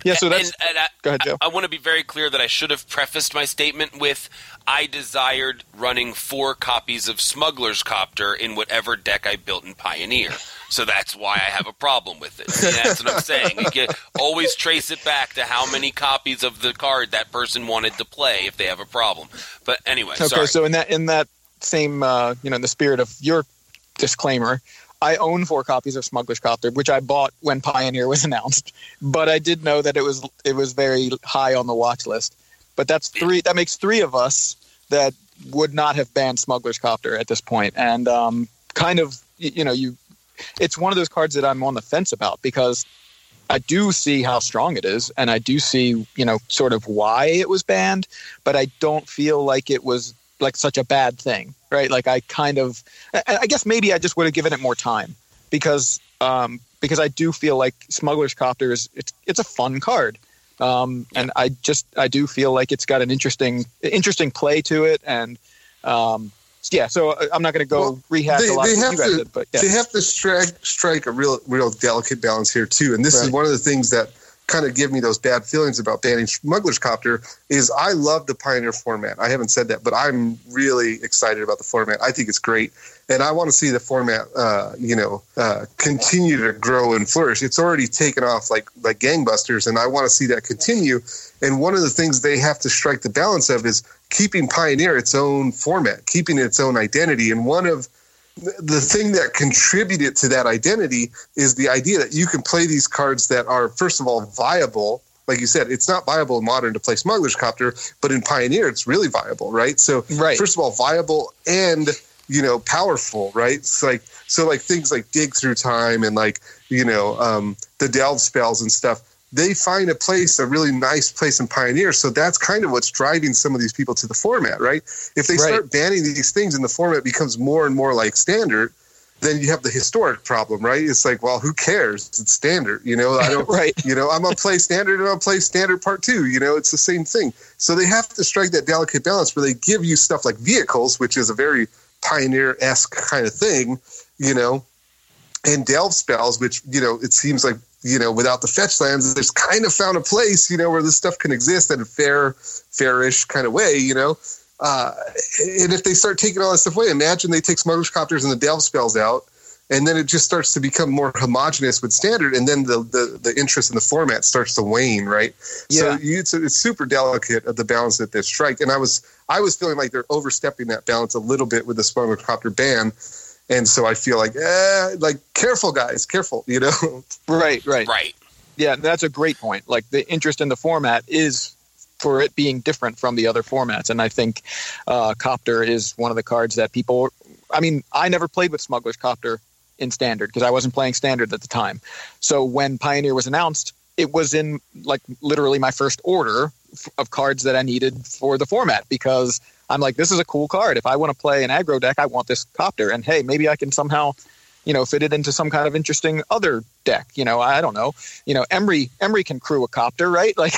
Yeah, so that's. And, and I, Go ahead, Joe. I, I want to be very clear that I should have prefaced my statement with I desired running four copies of Smuggler's Copter in whatever deck I built in Pioneer. So that's why I have a problem with it. See, that's what I'm saying. You can always trace it back to how many copies of the card that person wanted to play if they have a problem. But anyway, Okay, sorry. so in that in that same uh, you know in the spirit of your disclaimer, I own four copies of Smuggler's Copter, which I bought when Pioneer was announced. But I did know that it was it was very high on the watch list. But that's three. That makes three of us that would not have banned Smuggler's Copter at this point, and um, kind of you know you. It's one of those cards that I'm on the fence about because I do see how strong it is, and I do see you know sort of why it was banned, but I don't feel like it was like such a bad thing, right? Like I kind of, I I guess maybe I just would have given it more time because um, because I do feel like Smuggler's Copter is it's it's a fun card, um, and I just I do feel like it's got an interesting interesting play to it, and um, yeah. So I- I'm not going to go Well, rehash they- a lot they of have you guys to- did, but yeah. They have to strike strike a real real delicate balance here too, and this is one of the things that kind of give me those bad feelings about banning Smuggler's Copter. Is I love the Pioneer format. I haven't said that, but I'm really excited about the format. I think it's great, and I want to see the format, uh, you know, uh, continue to grow and flourish. It's already taken off like like gangbusters, and I want to see that continue. And one of the things they have to strike the balance of is keeping Pioneer its own format, keeping its own identity, and one of the thing that contributed to that identity is the idea that you can play these cards that are first of all viable. Like you said it's not viable in modern to play smuggler's copter but in pioneer it's really viable right? So Right. first of all viable and you know powerful right? It's like so like things like dig through time and like you know um, the delve spells and stuff they find a place a really nice place in pioneer. So that's kind of what's driving some of these people to the format right? If they Right. start banning these things and the format becomes more and more like standard then you have the historic problem right? It's like well who cares? It's standard you know? I don't right. you know i'm gonna play standard and i'll play standard part two you know? It's the same thing. So they have to strike that delicate balance where they give you stuff like vehicles which is a very pioneer-esque kind of thing you know? And delve spells which you know it seems like you know without the fetch lands there's kind of found a place you know where this stuff can exist in a fair fairish kind of way you know uh, and if they start taking all that stuff away imagine they take smugglers copters and the delve spells out and then it just starts to become more homogenous with standard and then the, the, the interest in the format starts to wane right so Yeah. you, it's, it's super delicate of the balance that they strike and i was i was feeling like they're overstepping that balance a little bit with the smuggler copter ban and so i feel like eh, like careful guys careful you know Right, right. right. Yeah, that's a great point. Like the interest in the format is for it being different from the other formats, and I think uh, Copter is one of the cards that people. I mean, I never played with Smuggler's Copter in Standard because I wasn't playing Standard at the time. So when Pioneer was announced, it was in like literally my first order f- of cards that I needed for the format because I'm like, this is a cool card. If I want to play an aggro deck, I want this Copter, and hey, maybe I can somehow you know, fit it into some kind of interesting other deck. You know, I don't know. You know, Emery Emery can crew a copter, right? Like,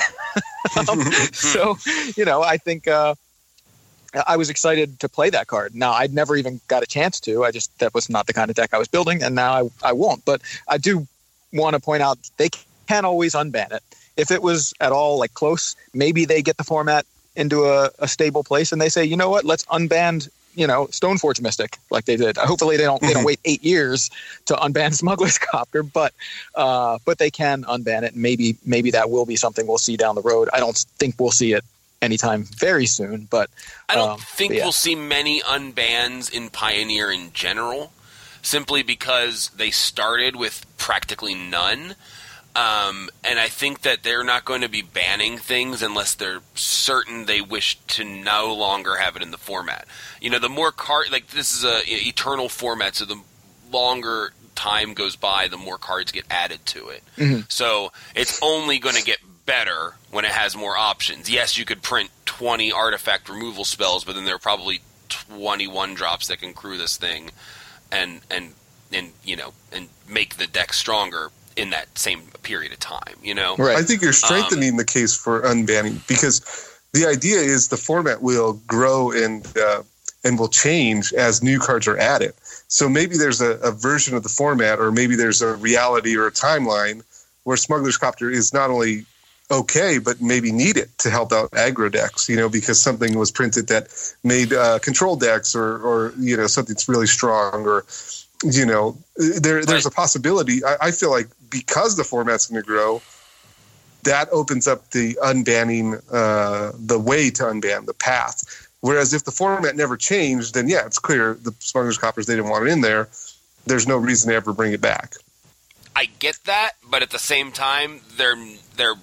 um, so you know, I think uh, I was excited to play that card. Now, I'd never even got a chance to. I just that was not the kind of deck I was building, and now I I won't. But I do want to point out they can always unban it if it was at all like close. Maybe they get the format into a, a stable place and they say, you know what, let's unban you know, Stoneforge Mystic like they did. Hopefully they don't they don't wait eight years to unban Smuggler's Copter, but uh, but they can unban it. And maybe maybe that will be something we'll see down the road. I don't think we'll see it anytime very soon, but I don't um, think yeah. we'll see many unbans in Pioneer in general, simply because they started with practically none. Um, and I think that they're not going to be banning things unless they're certain they wish to no longer have it in the format. You know, the more card like this is a eternal format, so the longer time goes by, the more cards get added to it. Mhm. So it's only going to get better when it has more options. Yes, you could print 20 artifact removal spells, but then there are probably 21 drops that can crew this thing and and and you know and make the deck stronger in that same period of time, you know. right. I think you're strengthening the case for unbanning because the idea is the format will grow and uh, and will change as new cards are added. So maybe there's a, a version of the format, or maybe there's a reality or a timeline where Smuggler's Copter is not only okay, but maybe need it to help out aggro decks, you know, because something was printed that made uh, control decks or, or, you know, something that's really strong or, you know, there, there's a possibility. I, I feel like because the format's going to grow, that opens up the unbanning, uh, the way to unban, the path. Whereas if the format never changed, then yeah, it's clear the Smugglers Copters, they didn't want it in there. There's no reason to ever bring it back. I get that, but at the same time, their their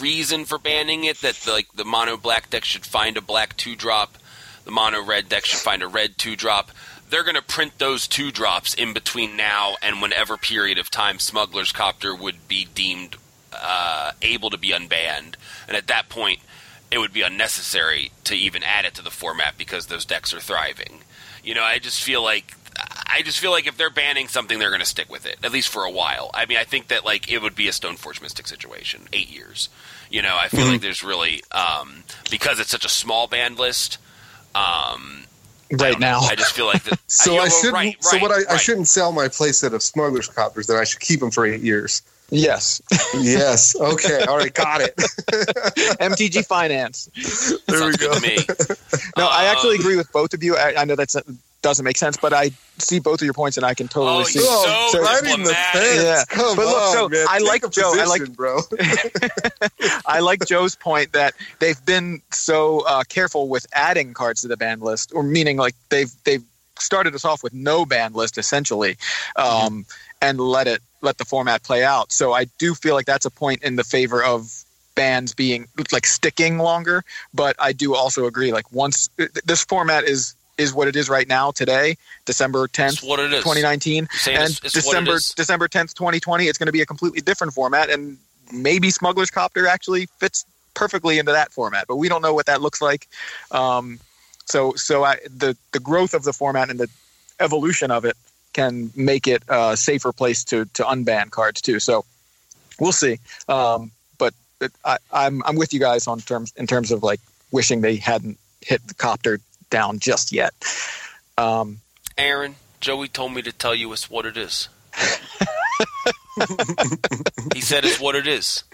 reason for banning it that the, like the mono black deck should find a black two drop, the mono red deck should find a red two drop. They're going to print those two drops in between now and whenever period of time Smuggler's Copter would be deemed uh, able to be unbanned, and at that point, it would be unnecessary to even add it to the format because those decks are thriving. You know, I just feel like I just feel like if they're banning something, they're going to stick with it at least for a while. I mean, I think that like it would be a Stoneforge Mystic situation, eight years. You know, I feel mm-hmm. like there's really um, because it's such a small band list. Um, right I now, I just feel like that. so I, I shouldn't. Right, so what I, right. I shouldn't sell my playset of Smugglers Copters. Then I should keep them for eight years. Yes. yes. Okay. All right. Got it. MTG Finance. There Sounds we go. good to me. No, I actually Um, agree with both of you. I, I know that doesn't make sense, but I see both of your points, and I can totally Oh, see. you're Oh, so right in the diplomatic. fence. Yeah. Come But look, on, so man. I Take like a Joe. I like- bro. I like Joe's point that they've been so uh, careful with adding cards to the ban list, or meaning like they've they've started us off with no ban list essentially, um, and let it let the format play out. So I do feel like that's a point in the favor of bands being like sticking longer. But I do also agree like once this format is is what it is right now today, December tenth, It's what it is. 2019 Saying and it's- it's what it December. December 10th, 2020, it's going to be a completely different format and maybe Smuggler's Copter actually fits perfectly into that format, but we don't know what that looks like. Um, so so I, the the growth of the format and the evolution of it can make it a safer place to to unban cards too. So we'll see. Um, but it, I, I'm I'm with you guys on terms in terms of like wishing they hadn't hit the copter down just yet. Um, Aaron, Joey told me to tell you it's what it is. he said it's what it is.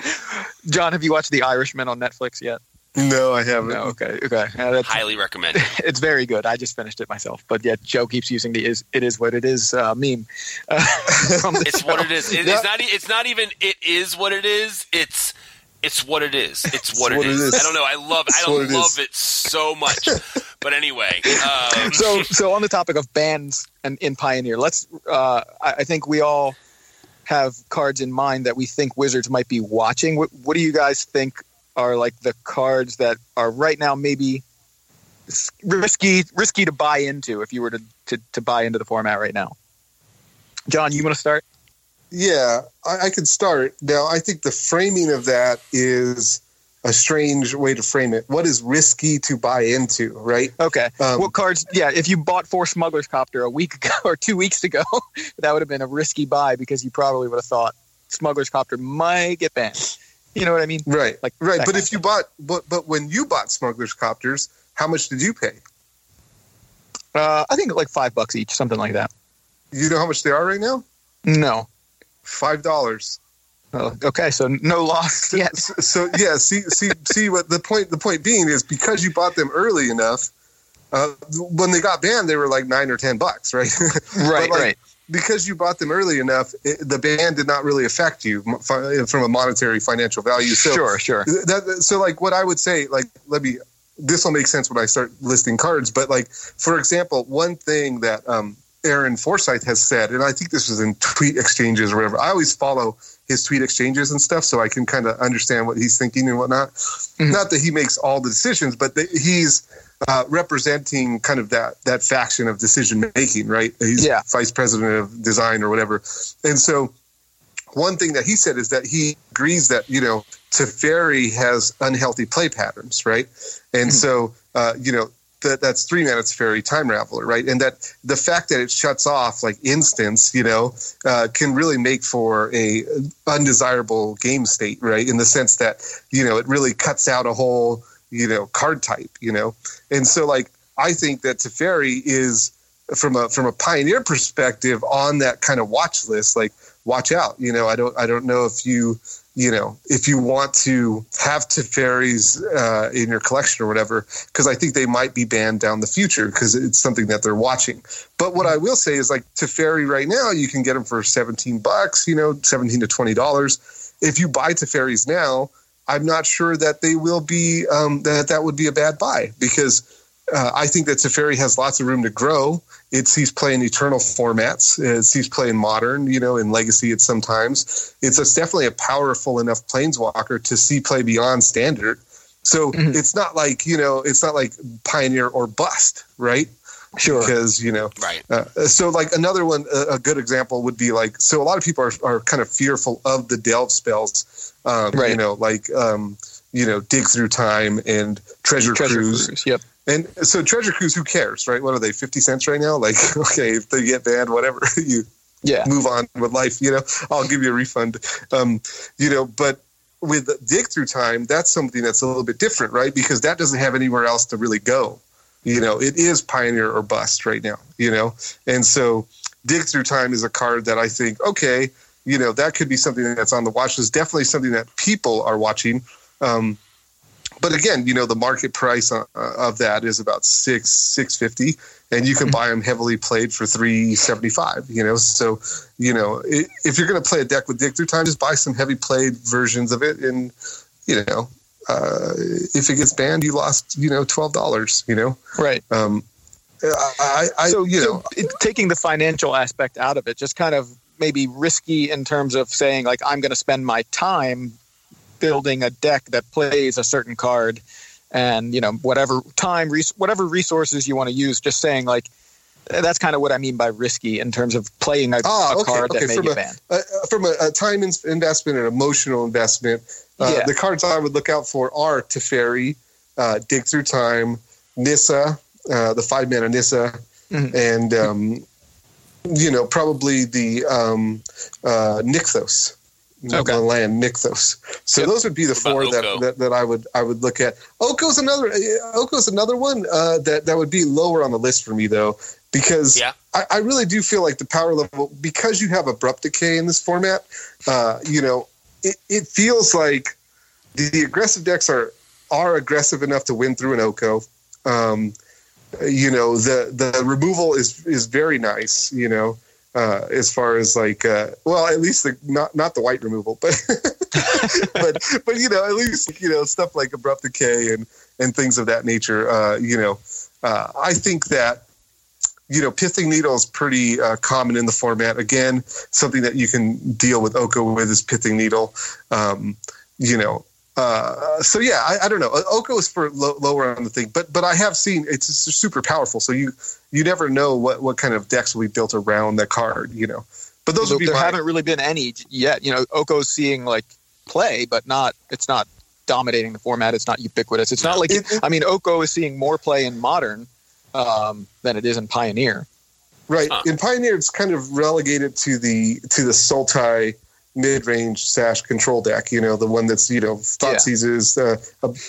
John, have you watched The Irishman on Netflix yet? No, I haven't. No, okay, okay. Uh, that's, Highly recommended. it's very good. I just finished it myself, but yet Joe keeps using the "is it is what it is" uh, meme. Uh, from the It's what it is. It, Yeah. It's not. It's not even. It is what it is. It's. It's what it is. It's what, what it it is. is. I don't know. I love. It's I it love is. it so much. But anyway, um, So, so on the topic of bands and in Pioneer, let's. Uh, I, I think we all have cards in mind that we think Wizards might be watching. What, what do you guys think are like the cards that are right now maybe risky risky to buy into if you were to, to, to buy into the format right now? John, you want to start? Yeah, I, I can start. Now, I think the framing of that is a strange way to frame it. What is risky to buy into, right? Okay. Um, what cards? Yeah, if you bought four Smuggler's Copter a week ago or two weeks ago, that would have been a risky buy because you probably would have thought Smuggler's Copter might get banned. You know what I mean? Right, Like right. But if you bought, but but when you bought smugglers copters, how much did you pay? Uh, I think like five bucks each, something like that. You know how much they are right now? No. Five dollars. Oh, okay, so no loss yet. So yeah, see, see, see. What the point? The point being is because you bought them early enough. Uh, when they got banned, they were like nine or ten bucks, right? Right, like, right. because you bought them early enough, it, the ban did not really affect you fi- from a monetary financial value. So sure, sure. that, so like what I would say, like let me. This will make sense when I start listing cards, but like for example, one thing that um, Aaron Forsythe has said, and I think this was in tweet exchanges or whatever. I always follow his tweet exchanges and stuff, so I can kind of understand what he's thinking and whatnot. Mhm. Not that he makes all the decisions, but that he's uh, representing kind of that that faction of decision making, right? He's Yeah. vice president of design or whatever, and so one thing that he said is that he agrees that you know Teferi has unhealthy play patterns, right? And Mhm. so uh, you know that that's three mana Teferi time raveler, right? And that the fact that it shuts off like instants, you know, uh, can really make for a undesirable game state, right? In the sense that you know it really cuts out a whole you know card type, you know, and so like I think that Teferi is from a from a pioneer perspective on that kind of watch list, like watch out. You know, I don't I don't know if you you know, if you want to have Teferis uh, in your collection or whatever, because I think they might be banned down the future because it's something that they're watching. But what I will say is like Teferi right now, you can get them for 17 bucks, you know, 17 to $20. If you buy Teferis now, I'm not sure that they will be, um, that that would be a bad buy because uh, I think that Teferi has lots of room to grow. It sees play in eternal formats. It sees play in modern, you know, in legacy. It's sometimes it's, it's definitely a powerful enough planeswalker to see play beyond standard. So mm-hmm. it's not like you know, it's not like pioneer or bust, right? Sure. Because you know, right. Uh, so like another one, a, a, good example would be like so. A lot of people are, are kind of fearful of the delve spells, um, right? You know, like um, you know, dig through time and treasure, treasure cruise. cruise. Yep. And so Treasure Cruise, who cares, right? What are they, 50 cents right now? Like, okay, if they get banned, whatever, you yeah. move on with life, you know, I'll give you a refund. Um, you know, but with Dig Through Time, that's something that's a little bit different, right? Because that doesn't have anywhere else to really go. You know, it is Pioneer or bust right now, you know? And so Dig Through Time is a card that I think, okay, you know, that could be something that's on the watch list. Definitely something that people are watching. Um, but again, you know, the market price uh, of that is about six six fifty, and you can mm-hmm. buy them heavily played for three seventy five. You know, so you know if you're going to play a deck with Dig Through Time, just buy some heavy played versions of it, and you know, uh, if it gets banned, you lost you know twelve dollars. You know, right. Um, I, I, so you know, so taking the financial aspect out of it, just kind of maybe risky in terms of saying like I'm going to spend my time building a deck that plays a certain card and you know whatever time whatever resources you want to use just saying like that's kind of what I mean by risky in terms of playing a, ah, a card okay. that may from get banned. A, from a, a, time investment and emotional investment, uh, yeah. the cards I would look out for are Teferi, uh, Dig Through Time, Nissa, uh, the five mana Nissa, mm-hmm. and um, you know probably the um, uh, Nykthos okay. land Nykthos. So yep. those would be the four that, that, that I would I would look at. Oko's another Oko's another one uh, that that would be lower on the list for me though because yeah. I, I, really do feel like the power level because you have abrupt decay in this format. Uh, you know, it, it feels like the, the, aggressive decks are are aggressive enough to win through an Oko. Um, you know, the the removal is is very nice. You know uh, as far as like uh, well at least the not not the white removal but but but you know at least you know stuff like abrupt decay and and things of that nature uh, you know uh, I think that you know pithing needle is pretty uh, common in the format. Again something that you can deal with Oko with is pithing needle. Um, you know uh, so yeah, I, I, don't know. Oko is for lo- lower on the thing, but but I have seen it's super powerful. So you you never know what what kind of decks will be built around that card. You know, but those so there my, haven't really been any yet. You know, Oko's seeing like play, but not it's not dominating the format. It's not ubiquitous. It's not like it, it, I mean, Oko is seeing more play in modern um, than it is in Pioneer. Right. Huh. In Pioneer, it's kind of relegated to the to the Sultai mid-range sash control deck. You know, the one that's you know thought yeah. seizes, uh,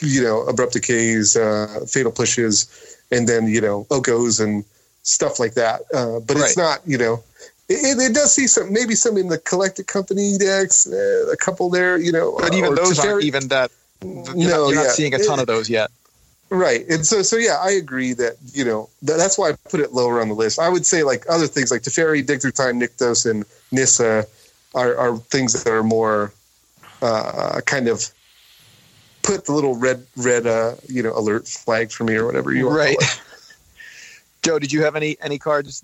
you know, abrupt decays, uh, fatal pushes, and then you know okos and stuff like that. Uh, but right. it's not you know. It, it, does see some, maybe some in the collected company decks, uh, a couple there, you know. But even those aren't even that. You're no, not, you're yeah. not seeing a ton it, of those yet. Right. And so, so yeah, I agree that, you know, that, that's why I put it lower on the list. I would say like other things like Teferi, Dig Through Time, Nykthos, and Nissa, are, are things that are more uh, kind of put the little red red uh, you know alert flag for me or whatever you want. Right. Joe, did you have any any cards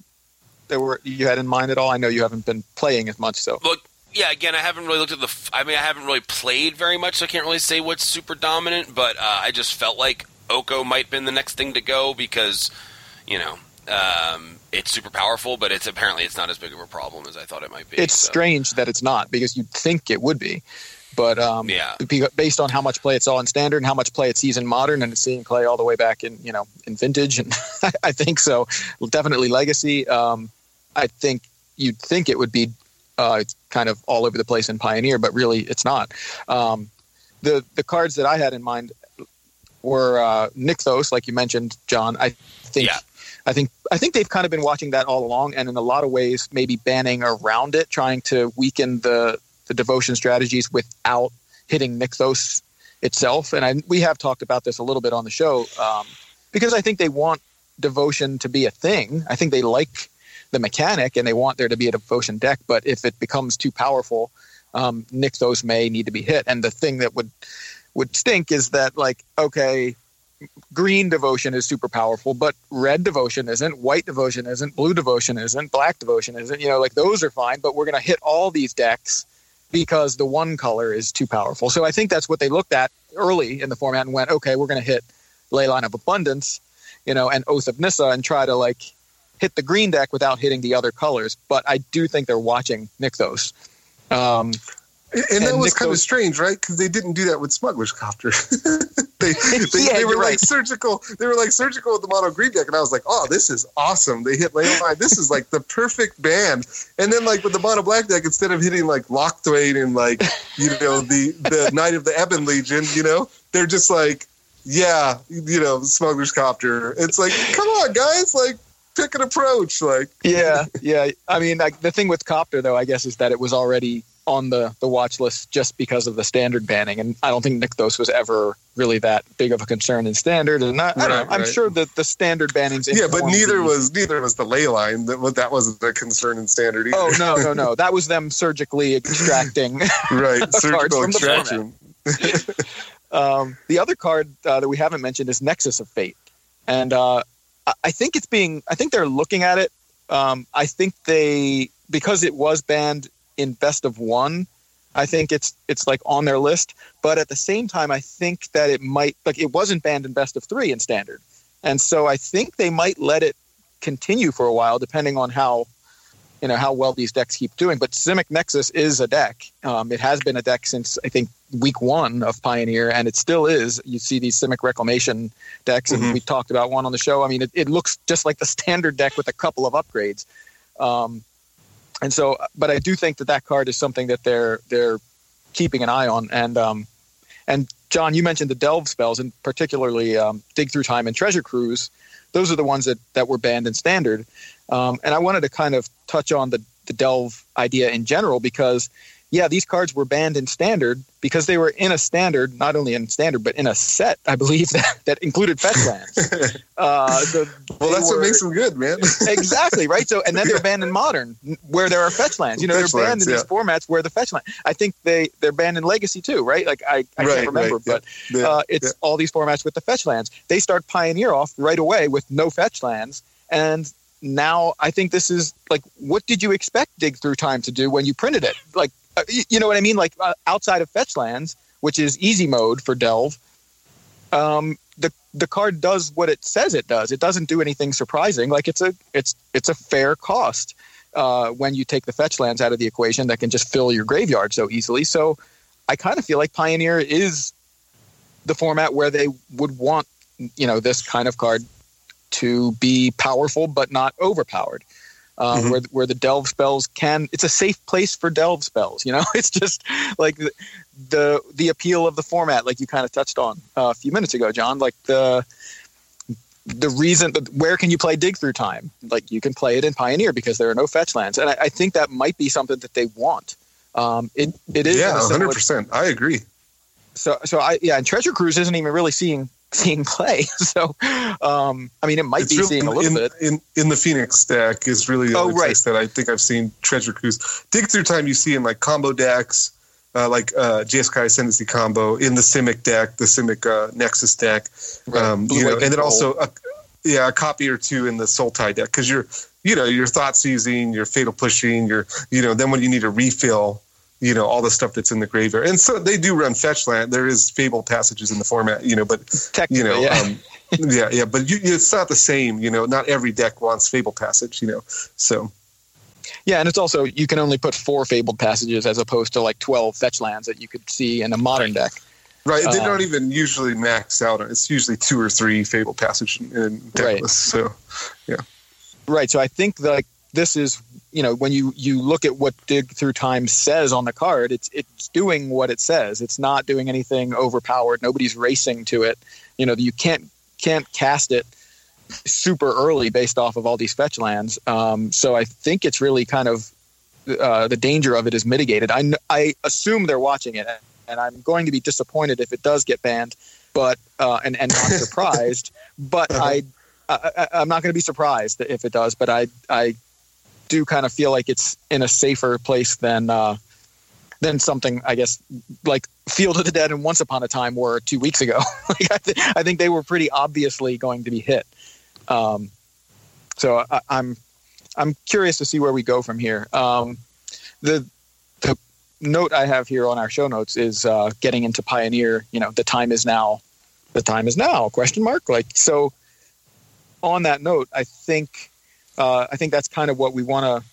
that were you had in mind at all? I know you haven't been playing as much, so. Look, yeah, again, I haven't really looked at the. I mean, I haven't really played very much, so I can't really say what's super dominant. But uh, I just felt like Oko might have been the next thing to go because, you know, um, it's super powerful, but it's apparently it's not as big of a problem as I thought it might be. It's so. strange that it's not because you'd think it would be, but um, yeah, based on how much play it saw in standard and how much play it sees in modern, and it's seeing play all the way back in you know in vintage, and I think so. Definitely legacy. Um, I think you'd think it would be uh, kind of all over the place in Pioneer, but really it's not. Um, the the cards that I had in mind were uh, Nykthos, like you mentioned, John. I think yeah. I think I think they've kind of been watching that all along, and in a lot of ways, maybe banning around it, trying to weaken the the devotion strategies without hitting Nykthos itself. And I, we have talked about this a little bit on the show um, because I think they want devotion to be a thing. I think they like the mechanic and they want there to be a devotion deck. But if it becomes too powerful, um, Nykthos may need to be hit. And the thing that would would stink is that like okay, green devotion is super powerful, but red devotion isn't, white devotion isn't, blue devotion isn't, black devotion isn't. You know, like those are fine, but we're going to hit all these decks because the one color is too powerful. So I think that's what they looked at early in the format and went, okay, we're going to hit Leyline of Abundance, you know, and Oath of Nissa and try to like hit the green deck without hitting the other colors. But I do think they're watching Nykthos. Um, and, and that was kind of strange, right? Because they didn't do that with Smuggler's Copter. they they, Yeah, they were like right. surgical. They were like surgical with the mono green deck, and I was like, "Oh, this is awesome!" They hit Leyline. this is like the perfect band. And then like with the mono black deck, instead of hitting like Locthwain and like you know the the Knight of the Ebon Legion, you know, they're just like, yeah, you know, Smuggler's Copter. It's like, come on, guys, like pick an approach, like. yeah, yeah. I mean, like the thing with Copter though, I guess, is that it was already on the the watch list just because of the standard banning, and I don't think Nykthos was ever really that big of a concern in standard. And I, I don't Right, know. I'm right. sure that the standard bannings. Yeah, but neither the- was neither was the Leyline. That that wasn't a concern in standard either. Oh no, no, no! That was them surgically extracting. right, Cards surgical from the extraction. um, the other card uh, that we haven't mentioned is Nexus of Fate, and uh, I- I think it's being. I think they're looking at it. Um, I think they because it was banned in best of one. I think it's it's like on their list, but at the same time, I think that it might like it wasn't banned in best of three in standard, and so I think they might let it continue for a while, depending on how you know how well these decks keep doing. But Simic Nexus is a deck. Um, it has been a deck since I think week one of Pioneer, and it still is. You see these Simic Reclamation decks, and Mhm. we talked about one on the show. I mean, it, it looks just like the standard deck with a couple of upgrades. Um, and so, but I do think that that card is something that they're they're keeping an eye on. And um, and John, you mentioned the delve spells, and particularly um, dig through time and treasure cruise. Those are the ones that that were banned in standard. Um, and I wanted to kind of touch on the the delve idea in general because yeah, these cards were banned in standard because they were in a standard, not only in standard but in a set, I believe that, that included fetch lands. uh, so Well, they that's what makes them good, man. exactly right. So, and then they're banned in modern, where there are fetch lands. You know, Fetch they're banned lands, in these formats where the fetch land. I think they they're banned in legacy too, right? Like I, I Right, can't remember, right, but Yeah, uh, it's yeah. all these formats with the fetch lands. They start Pioneer off right away with no fetch lands, and now I think this is like, what did you expect Dig Through Time to do when you printed it? Like, y- you know what I mean? Like uh, outside of fetch lands, which is easy mode for Delve. Um, the the card does what it says it does. It doesn't do anything surprising. Like it's a it's it's a fair cost uh, when you take the fetch lands out of the equation that can just fill your graveyard so easily. So I kind of feel like Pioneer is the format where they would want you know this kind of card to be powerful but not overpowered. Uh, Mhm. Where where the delve spells can, it's a safe place for delve spells. You know, it's just like the the, the appeal of the format, like you kind of touched on uh, a few minutes ago, John. Like the the reason where can you play dig through time like you can play it in pioneer because there are no fetch lands and i, I think that might be something that they want um, it, it is yeah, hundred percent. I agree. so so i yeah and treasure cruise isn't even really seeing seeing play so um i mean it might It's be really seeing a little in, bit in in the Phoenix deck is really the Oh, right. place that I think I've seen Treasure Cruise. Dig through time you see in like combo decks, uh, like uh, Jeskai Ascendancy combo in the Simic deck, the Simic uh, Nexus deck, Right. um, you know, and then gold. also a, yeah, a copy or two in the Sultai deck because you're you know you're thought seizing, you're fatal pushing, you're you know then when you need a refill. You know all the stuff that's in the graveyard, and so they do run fetch land. There is fable passages in the format, you know, but technically you know, yeah. um, yeah, yeah, but you, it's not the same. You know, not every deck wants Fable Passage. You know, so yeah and it's also you can only put four fabled passages as opposed to like 12 fetch lands that you could see in a modern deck right. They Um, don't even usually max out. It's usually two or three Fable Passage in, in deck Right. lists. So yeah. Right. So I think like this is you know when you you look at what dig through time says on the card it's it's doing what it says it's not doing anything overpowered nobody's racing to it you know you can't can't cast it super early based off of all these fetch lands um, so i think it's really kind of uh, the danger of it is mitigated. I, I assume they're watching it, and I'm going to be disappointed if it does get banned, but uh, and and not surprised. but I, I I'm not going to be surprised if it does. But I I do kind of feel like it's in a safer place than uh, than something I guess like Field of the Dead and Once Upon a Time were two weeks ago. like I, th- I, think they were pretty obviously going to be hit. Um, so I, I'm I'm curious to see where we go from here. Um, the the note I have here on our show notes is uh, getting into Pioneer. You know, the time is now. The time is now? Question mark. Like so. On that note, I think uh, I think that's kind of what we want to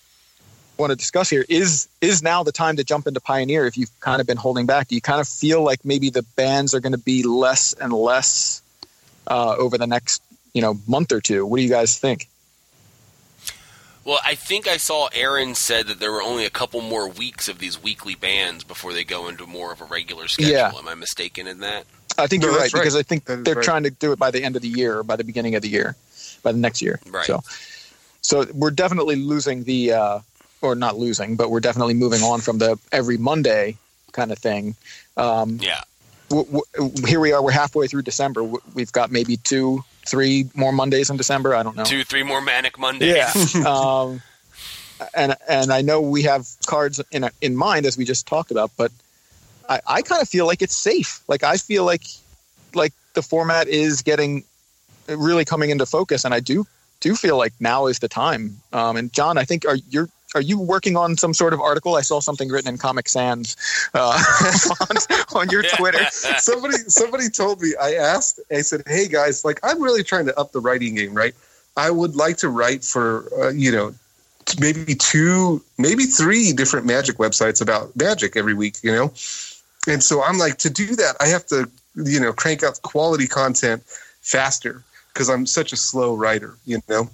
want to discuss here. Is is now the time to jump into Pioneer? If you've kind of been holding back, do you kind of feel like maybe the bands are going to be less and less uh, over the next you know month or two? What do you guys think? Well, I think I saw Aaron said that there were only a couple more weeks of these weekly bands before they go into more of a regular schedule. Yeah. Am I mistaken in that? I think No, you're right, right. because I think That is they're right. trying to do it by the end of the year or by the beginning of the year, by the next year. Right. So, so we're definitely losing the, uh, or not losing, but we're definitely moving on from the every Monday kind of thing. Um, Yeah. w- w- here we are. We're halfway through December. W- We've got maybe two, three more Mondays in December. I don't know. Two, three more manic Mondays. Yeah. um, and and I know we have cards in in mind as we just talked about, but I, I kind of feel like it's safe. Like I feel like like the format is getting really coming into focus, and I do do feel like now is the time. Um, and John, I think are you're are you working on some sort of article? I saw something written in Comic Sans uh, on, on your Twitter. somebody somebody told me i asked i said hey guys like i'm really trying to up the writing game right i would like to write for uh, you know maybe two maybe three different magic websites about magic every week you know and so i'm like to do that i have to you know crank out quality content faster because i'm such a slow writer you know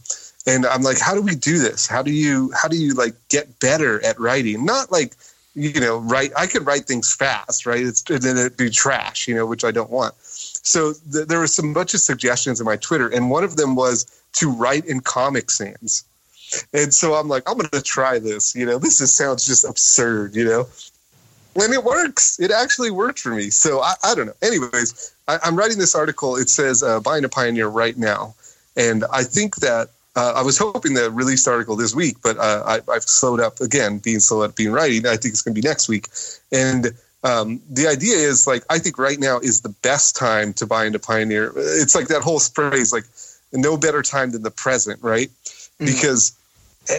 and i'm like how do we do this how do you how do you like get better at writing not like you know, write. I could write things fast, right? It's and then it'd be trash, you know, which I don't want. So th- there were some bunch of suggestions in my Twitter, and one of them was to write in Comic Sans. And so I'm like, I'm going to try this. You know, this just sounds just absurd, you know. And it works. It actually worked for me. So I, I don't know. Anyways, I, I'm writing this article. It says uh, buying a pioneer right now, and I think that uh, I was hoping to release the article this week, but uh, I, I've slowed up again, being slow at being writing. I think it's going to be next week. And um, the idea is like, I think right now is the best time to buy into Pioneer. It's like that whole phrase, like, no better time than the present, right? Because eh,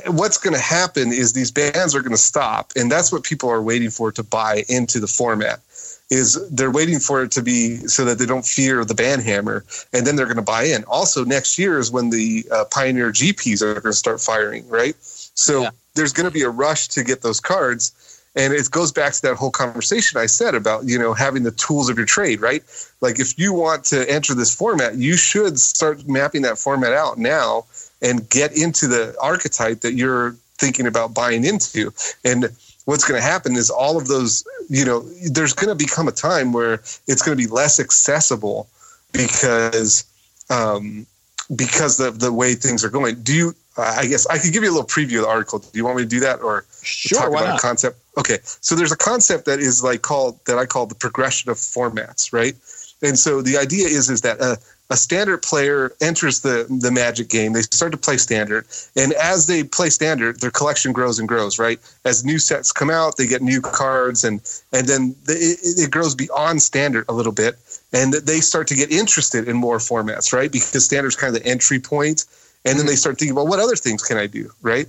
what's going to happen is these bands are going to stop, and that's what people are waiting for to buy into the format. Is they're waiting for it to be so that they don't fear the band hammer, and then they're going to buy in. Also, next year is when the uh, Pioneer GPs are going to start firing, right? So Yeah. there's going to be a rush to get those cards, and it goes back to that whole conversation I said about you know having the tools of your trade, right? Like if you want to enter this format, you should start mapping that format out now and get into the archetype that you're thinking about buying into. And what's going to happen is all of those, you know, there's going to become a time where it's going to be less accessible because um, because of the way things are going. Do you? I guess I could give you a little preview of the article. Do you want me to do that, or Sure, talk about not? a concept? Okay, so there's a concept that is like called that I call the progression of formats, right? And so the idea is is that a, a standard player enters the the Magic game. They start to play standard, and as they play standard, their collection grows and grows. Right? As new sets come out, they get new cards, and and then the, it, it grows beyond standard a little bit, and they start to get interested in more formats. Right? Because standard's kind of the entry point, and then they mm-hmm. start thinking about what other things can I do. Right?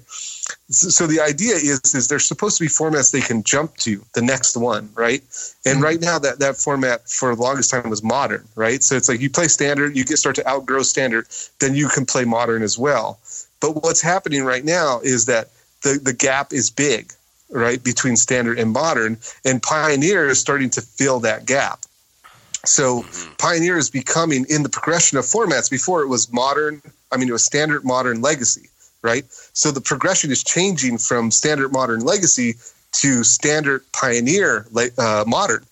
So the idea is is there's supposed to be formats they can jump to the next one right? And mm-hmm. right now that that format for the longest time was modern right? So it's like you play standard you get start to outgrow standard then you can play modern as well. But what's happening right now is that the the gap is big right between standard and modern and pioneer is starting to fill that gap. So mm-hmm. pioneer is becoming in the progression of formats before it was modern i mean it was standard modern legacy right so the progression is changing from standard modern legacy to standard pioneer uh, modern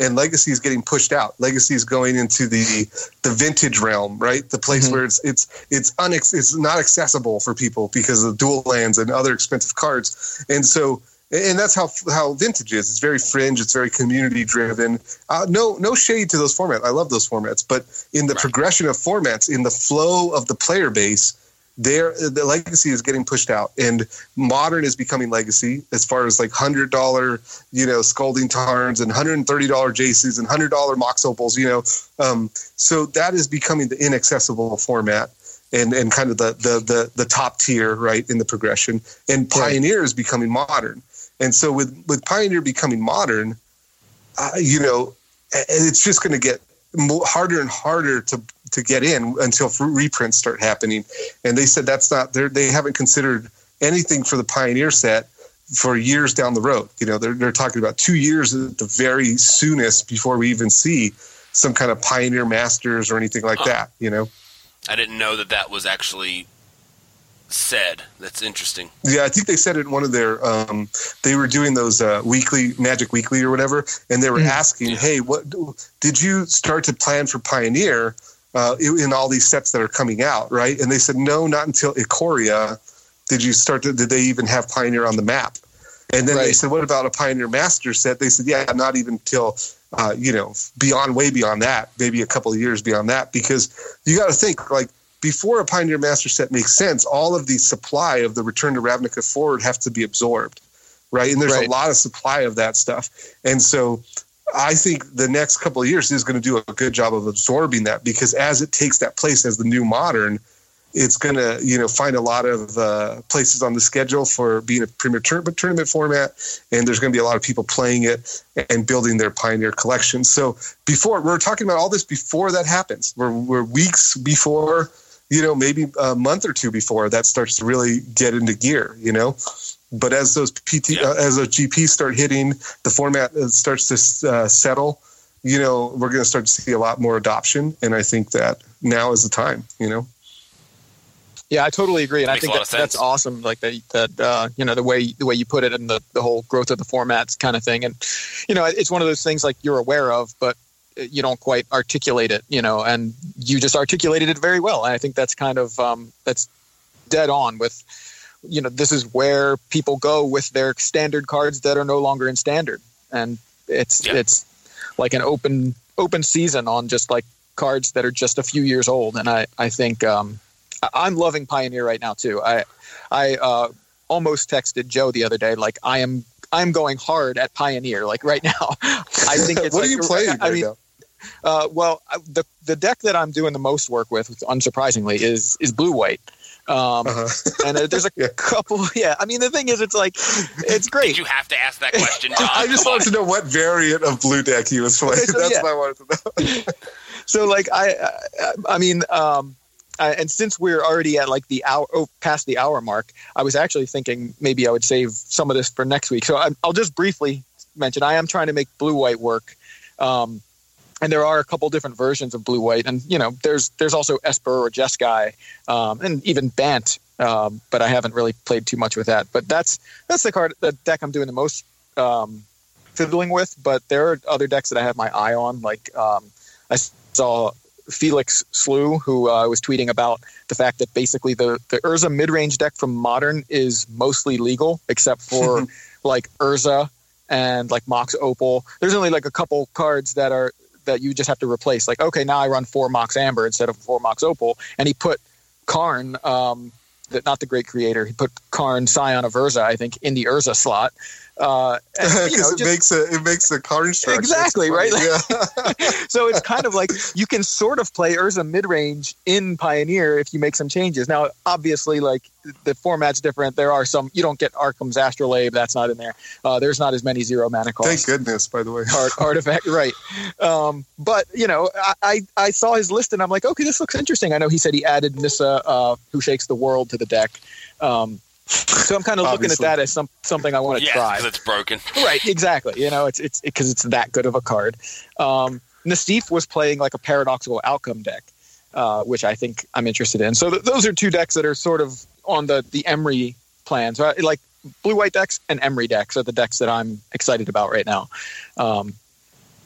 and legacy is getting pushed out legacy is going into the the vintage realm right the place mm-hmm. where it's it's it's unex- it's not accessible for people because of dual lands and other expensive cards and so and that's how how vintage is. It's very fringe. It's very community driven. Uh, no no shade to those formats. I love those formats, but in the right. progression of formats, in the flow of the player base, there the legacy is getting pushed out, and modern is becoming legacy as far as like hundred dollar you know scalding tarns and hundred and thirty dollar Jaces and hundred dollar mox opals. You know, um, so that is becoming the inaccessible format and and kind of the the the, the top tier right in the progression. And pioneer is becoming modern. And so with with Pioneer becoming modern, uh, you know, it's just going to get more, harder and harder to to get in until reprints start happening. And they said that's not they they haven't considered anything for the Pioneer set for years down the road. You know, they're they're talking about two years at the very soonest before we even see some kind of Pioneer Masters or anything like that. You know, I didn't know that that was actually said. That's interesting. Yeah, I think they said it in one of their. Um, they were doing those uh, weekly Magic Weekly or whatever, and they were mm. asking, "Hey, what did you start to plan for Pioneer uh, in all these sets that are coming out?" Right, and they said, "No, not until Ikoria did you start to. Did they even have Pioneer on the map?" And then right. they said, "What about a Pioneer Master set?" They said, "Yeah, not even until." Uh, you know, beyond, way beyond that, maybe a couple of years beyond that, because you got to think like before a Pioneer Master set makes sense, all of the supply of the Return to Ravnica forward have to be absorbed, right? And there's right. a lot of supply of that stuff, and so I think the next couple of years is going to do a good job of absorbing that because as it takes that place as the new modern, it's going to you know find a lot of uh, places on the schedule for being a premier tournament format, and there's going to be a lot of people playing it and building their pioneer collection. So before we're talking about all this before that happens, we're, we're weeks before you know, maybe a month or two before that starts to really get into gear, you know. But as those PT, yeah. uh, as those GPs start hitting, the format uh, starts to uh, settle. You know, we're going to start to see a lot more adoption, and I think that now is the time. You know. Yeah, I totally agree, and I think that, that's awesome. Like that, that uh, you know, the way the way you put it, and the the whole growth of the formats kind of thing, and you know, it's one of those things like you're aware of, but you don't quite articulate it, you know, and you just articulated it very well. And I think that's kind of um, that's dead on with, you know, this is where people go with their standard cards that are no longer in standard, and it's yeah. it's like an open open season on just like cards that are just a few years old. And I I think um, I'm loving Pioneer right now too. I I uh, almost texted Joe the other day like I am I'm going hard at Pioneer like right now. I think it's what like, are you playing? I mean, uh, well, the the deck that I'm doing the most work with, unsurprisingly, is is blue white. Um, uh-huh. and there's a yeah. couple. Yeah, I mean the thing is, it's like it's great. Did you have to ask that question? John? I just wanted to know what variant of blue deck he was playing. Okay, so, That's yeah. what I wanted to know. so, like, I, I, I mean, um, I, and since we're already at like the hour, oh, past the hour mark, I was actually thinking maybe I would save some of this for next week. So I, will just briefly mention I am trying to make blue white work. Um, and there are a couple different versions of blue white. And you know there's there's also esper or jeskai um, and even bant um, but i haven't really played too much with that. But that's that's the card the deck i'm doing the most um, fiddling with. But there are other decks that i have my eye on like um, i saw felix slew who uh, was tweeting about the fact that basically the the urza mid-range deck from modern is mostly legal except for like urza and like mox opal. There's only like a couple cards that are that you just have to replace. Like, okay, now I run four Mox Amber instead of four Mox Opal, and he put Karn, um, that not the great creator, he put Karn Scion of Urza, I think, in the Urza slot. Uh, and, you know, it just, makes a, it makes the card structure exactly right. Yeah. so it's kind of like you can sort of play Urza mid range in Pioneer if you make some changes. Now, obviously, like the format's different. There are some you don't get Arcum's Astrolabe. That's not in there. Uh, there's not as many zero mana costs. Thank goodness, by the way. Art, artifact, right? Um, but you know, I, I, I saw his list and I'm like, okay, this looks interesting. I know he said he added Nissa, uh, who shakes the world, to the deck. Um, so I'm kind of looking at that as some something I want to yeah, try. because it's broken. Right, exactly. You know, it's it's because it's that good of a card. Um, Nassif was playing like a paradoxical outcome deck, uh, which I think I'm interested in. So th- those are two decks that are sort of on the the Emry plan. So I, like blue white decks and Emry decks are the decks that I'm excited about right now. Um,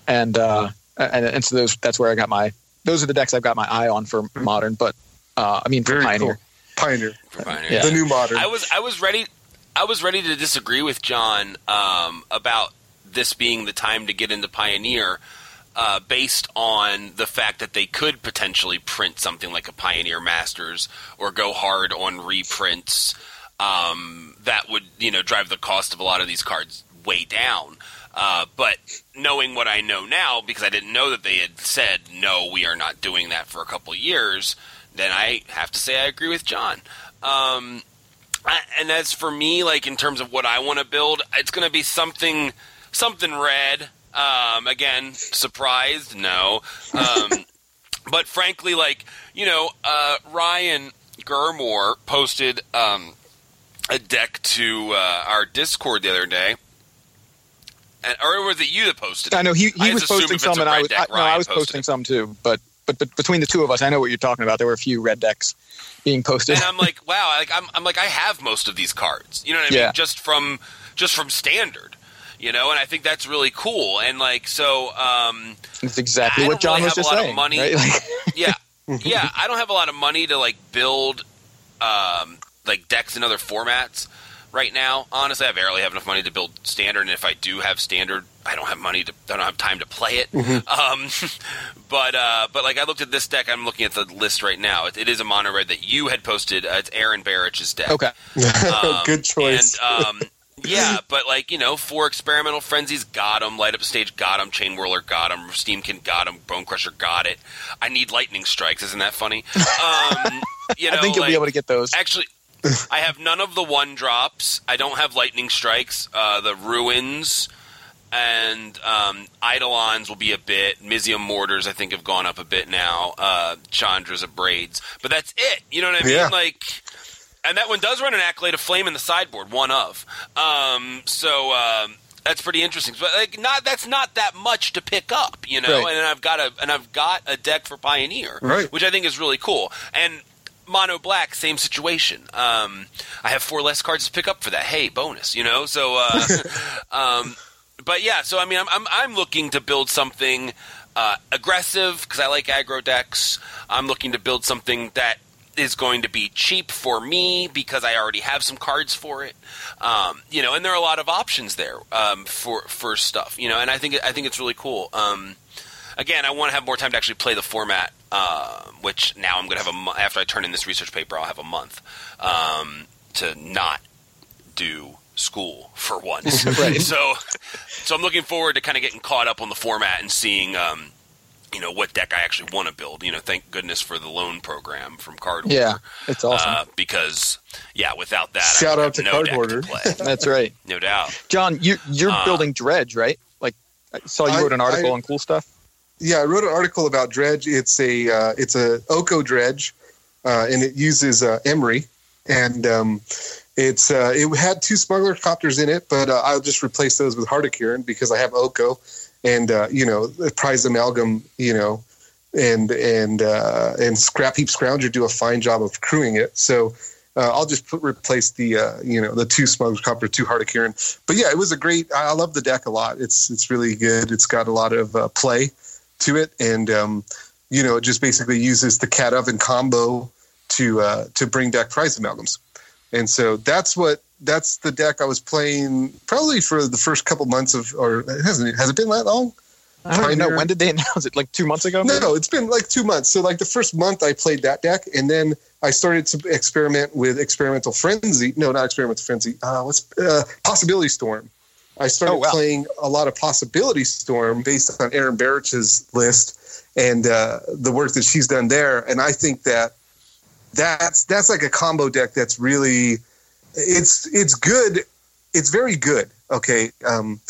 and uh, and and so those that's where I got my those are the decks I've got my eye on for modern. But uh, I mean for Very Pioneer. cool. Pioneer. For Pioneer. Yeah. The new modern. I was I was ready I was ready to disagree with John um, about this being the time to get into Pioneer. Uh, based on the fact that they could potentially print something like a Pioneer Masters or go hard on reprints, um, that would you know drive the cost of a lot of these cards way down. Uh, but knowing what I know now, because I didn't know that they had said no, we are not doing that for a couple years, then I have to say I agree with John. Um, I, and as for me, like in terms of what I want to build, it's going to be something something red. Um, again, surprised? No. Um, but frankly, like you know, uh, Ryan Gurmore posted um, a deck to uh, our Discord the other day. And, or was it you that posted? it? I know he, I he was posting some, and I was deck, I, no, I was posting it. some too. But, but but between the two of us, I know what you're talking about. There were a few red decks being posted. and I'm like, wow, like I'm, I'm like, I have most of these cards. You know what I Yeah. mean? Just from, just from standard. You know, and I think that's really cool. And like, so, um, It's exactly what John really was have a just saying. money. right? Like, yeah, yeah, I don't have a lot of money to like build, um, like decks in other formats right now. Honestly, I barely have enough money to build standard, and if I do have standard, I don't have money to, I don't have time to play it. Um, but uh, but like I looked at this deck, I'm looking at the list right now. It, it is a mono red that you had posted. Uh, it's Aaron Barich's deck. okay, Um, Good choice. And, um, yeah, but like you know, four experimental frenzies got him. Light up stage got him. Chainwhirler got him. Steamkin got him. Bonecrusher got it. I need lightning strikes. Isn't that funny? Um, you know, I think you'll like, be able to get those. Actually, I have none of the one drops. I don't have lightning strikes. Uh, the ruins and um, Eidolons will be a bit. Mizzium mortars, I think, have gone up a bit now. Uh, Chandra's of braids, but that's it. You know what I mean? Yeah. Like, and that one does run an accolade of flame in the sideboard, one of. Um, so. Um, that's pretty interesting, but like not that's not that much to pick up, you know. Right. And I've got a and I've got a deck for Pioneer, Right. which I think is really cool. And mono black, same situation. Um, I have four less cards to pick up for that. Hey, bonus, you know. So, uh, um, but yeah. So I mean, I'm I'm, I'm looking to build something uh, aggressive because I like aggro decks. I'm looking to build something that is going to be cheap for me because I already have some cards for it. Um, you know, and there are a lot of options there um, for for stuff. You know, and I think I think it's really cool. Um, again, I want to have more time to actually play the format, uh, which now I'm going to have a after I turn in this research paper, I'll have a month um, to not do school for once. Right. So, so I'm looking forward to kind of getting caught up on the format and seeing. Um, you know what deck I actually want to build. You know, thank goodness for the loan program from Card Yeah, it's awesome. Uh, because yeah, without that, Shout would out have to no Card deck Hoarder. To play. That's right, No doubt. John. You you're Uh, building Dredge, right? Like I saw you I- wrote an article I- on cool stuff. Yeah, I wrote an article about dredge. It's a uh, it's a Oko dredge, uh, and it uses uh, Emry, and um, it's uh, it had two smuggler copters in it, but uh, I'll just replace those with Heart of Kiran because I have Oko, and uh, you know the prized amalgam, you know, and and uh, and Scrapheap Scrounger do a fine job of crewing it. So uh, I'll just put, replace the uh, you know the two smuggler copter, two Heart of Kiran. But yeah, it was a great. I I love the deck a lot. It's it's really good. It's got a lot of uh, play to it, and um, you know, it just basically uses the cat oven combo to uh, to bring back prized amalgams, and so that's what that's the deck I was playing probably for the first couple months of, or it hasn't has it been that long? I don't know when did they announce it? Like two months ago? maybe? No, it's been like two months. So like the first month I played that deck, and then I started to experiment with experimental frenzy. No, not experimental frenzy. Uh, what's uh, possibility storm? I started Oh, wow. playing a lot of possibility storm based on Aaron Barich's list and uh, the work that she's done there. And I think that that's that's like a combo deck that's really it's it's good. It's very good. Okay. Um,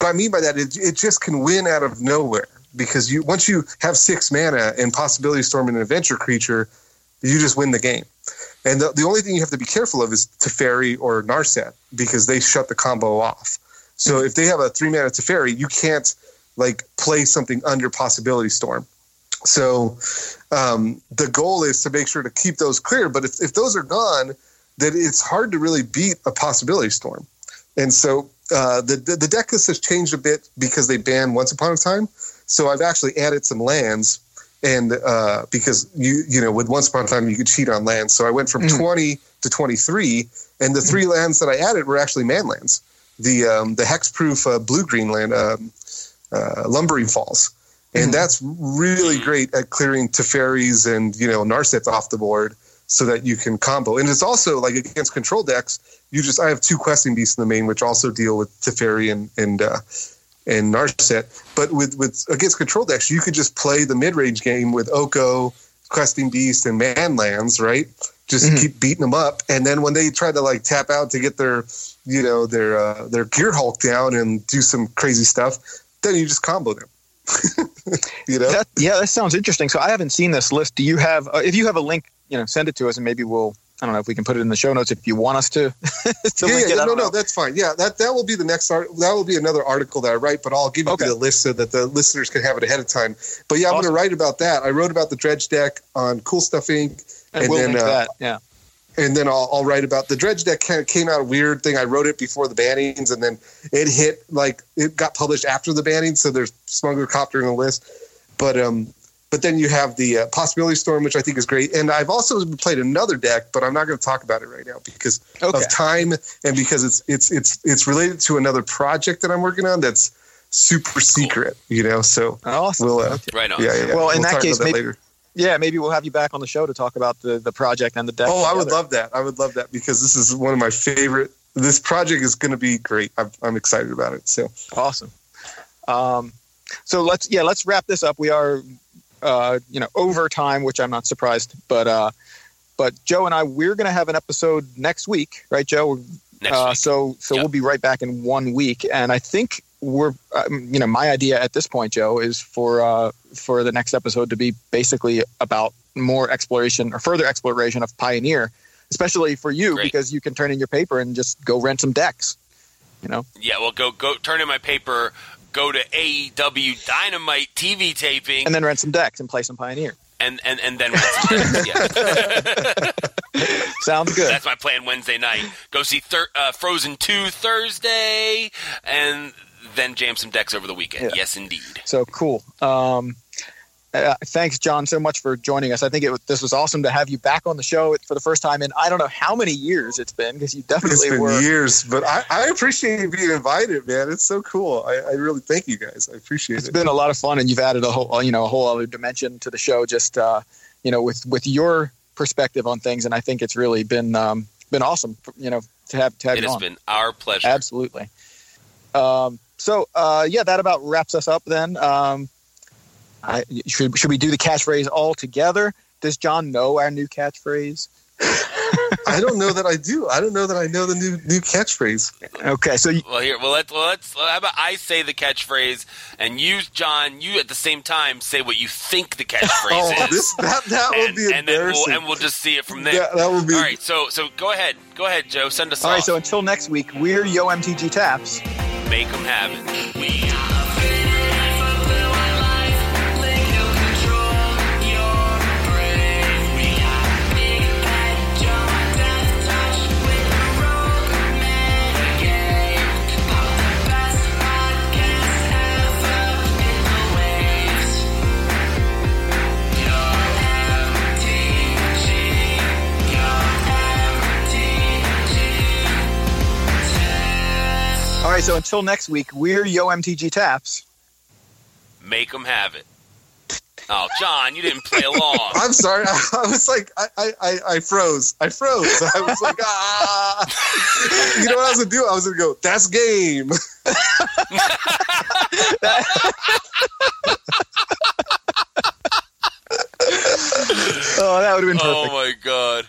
what I mean by that, it, it just can win out of nowhere because you once you have six mana and possibility storm and an adventure creature, you just win the game. And the, the only thing you have to be careful of is Teferi or Narset because they shut the combo off. So if they have a three mana Teferi, you can't like play something under possibility storm. So um, the goal is to make sure to keep those clear. But if, if those are gone, then it's hard to really beat a possibility storm. And so uh, the, the the deck list has changed a bit because they banned Once Upon a Time. So I've actually added some lands, and uh, because you you know with Once Upon a Time you could cheat on lands, so I went from Mhm. 20 to 23, and the three lands that I added were actually man lands. The um, the hexproof uh, blue green land, um, uh, Lumbering Falls, and Mhm. that's really great at clearing Teferis and you know Narsets off the board so that you can combo. And it's also like against control decks, you just I have two questing beasts in the main which also deal with Teferi and and uh, and Narset. But with with against control decks, you could just play the mid range game with Oko, questing beast, and man lands, right? Just Mhm. keep beating them up, and then when they try to like tap out to get their you know their uh, their gearhulk down and do some crazy stuff, then you just combo them. you know. That, yeah, that sounds interesting. So I haven't seen this list. Do you have? Uh, if you have a link, you know, send it to us, and maybe we'll. I don't know if we can put it in the show notes if you want us to. to yeah, yeah, it. No, don't no, know. that's fine. Yeah, that that will be the next art. That will be another article that I write, but I'll give you Okay. the list so that the listeners can have it ahead of time. But yeah, I'm going to write about that. I wrote about the dredge deck on Cool Stuff Inc. and, and we'll then, uh, that. Yeah. And then I'll, I'll write about the dredge deck. Kind of came out a weird thing. I wrote it before the bannings, and then it hit like it got published after the banning. So there's Smuggler Copter in the list, but um, but then you have the uh, Possibility Storm, which I think is great. And I've also played another deck, but I'm not going to talk about it right now because Okay. of time and because it's it's it's it's related to another project that I'm working on that's super secret. You know, so Awesome. we'll uh, Right on. yeah, yeah, yeah. Well, in that case, about maybe- later. Yeah, maybe we'll have you back on the show to talk about the, the project and the deck. Oh, I would love that. I would love that because this is one of my favorite. This project is going to be great. I'm, I'm excited about it. So Awesome. Um, so let's yeah let's wrap this up. We are uh, you know over time, which I'm not surprised, but uh, but Joe and I we're going to have an episode next week, right, Joe? Next uh, week. So so Yep. we'll be right back in one week, and I think we're um, you know my idea at this point, Joe, is for uh, for the next episode to be basically about more exploration or further exploration of Pioneer, especially for you Great. because you can turn in your paper and just go rent some decks. You know, Yeah, well, go go turn in my paper. Go to AEW Dynamite TV taping, and then rent some decks and play some Pioneer. and and and then yeah, Sounds good. that's my plan Wednesday night. Go see thir- uh, Frozen Two Thursday, and then jam some decks over the weekend. Yeah. Yes, indeed. So cool. Um, uh, thanks, John, so much for joining us. I think it was, this was awesome to have you back on the show for the first time in I don't know how many years it's been because you it's definitely been were. years, but I, I appreciate being invited, man. It's so cool. I, I really thank you guys. I appreciate It's it. It's been a lot of fun, and you've added a whole you know a whole other dimension to the show. Just uh, you know with with your perspective on things, and I think it's really been um, been awesome. You know to have to have It you has on. been our pleasure. Absolutely. Um, so uh, yeah, that about wraps us up then. Um, I, should should we do the catchphrase all together? Does John know our new catchphrase? I don't know that I do. I don't know that I know the new new catchphrase. Okay, so you, Well, here, well, let's, well, let's. How about I say the catchphrase, and you, John, you at the same time say what you think the catchphrase Oh, is, this that that and, would be and then we'll embarrassing. and we'll just see it from there. Yeah, that would be. All right, so so go ahead, go ahead, Joe. Send us all off. right. So until next week, we're Yo MTG Taps. Make them have it. We. All right. So until next week, we're Yo MTG Taps. Make them have it. Oh, John, you didn't play along. I'm sorry. I, I was like, I, I, I, I froze. I froze. I was like, ah. You know what I was gonna do? I was gonna go. That's game. Oh, that would have been perfect. oh my god.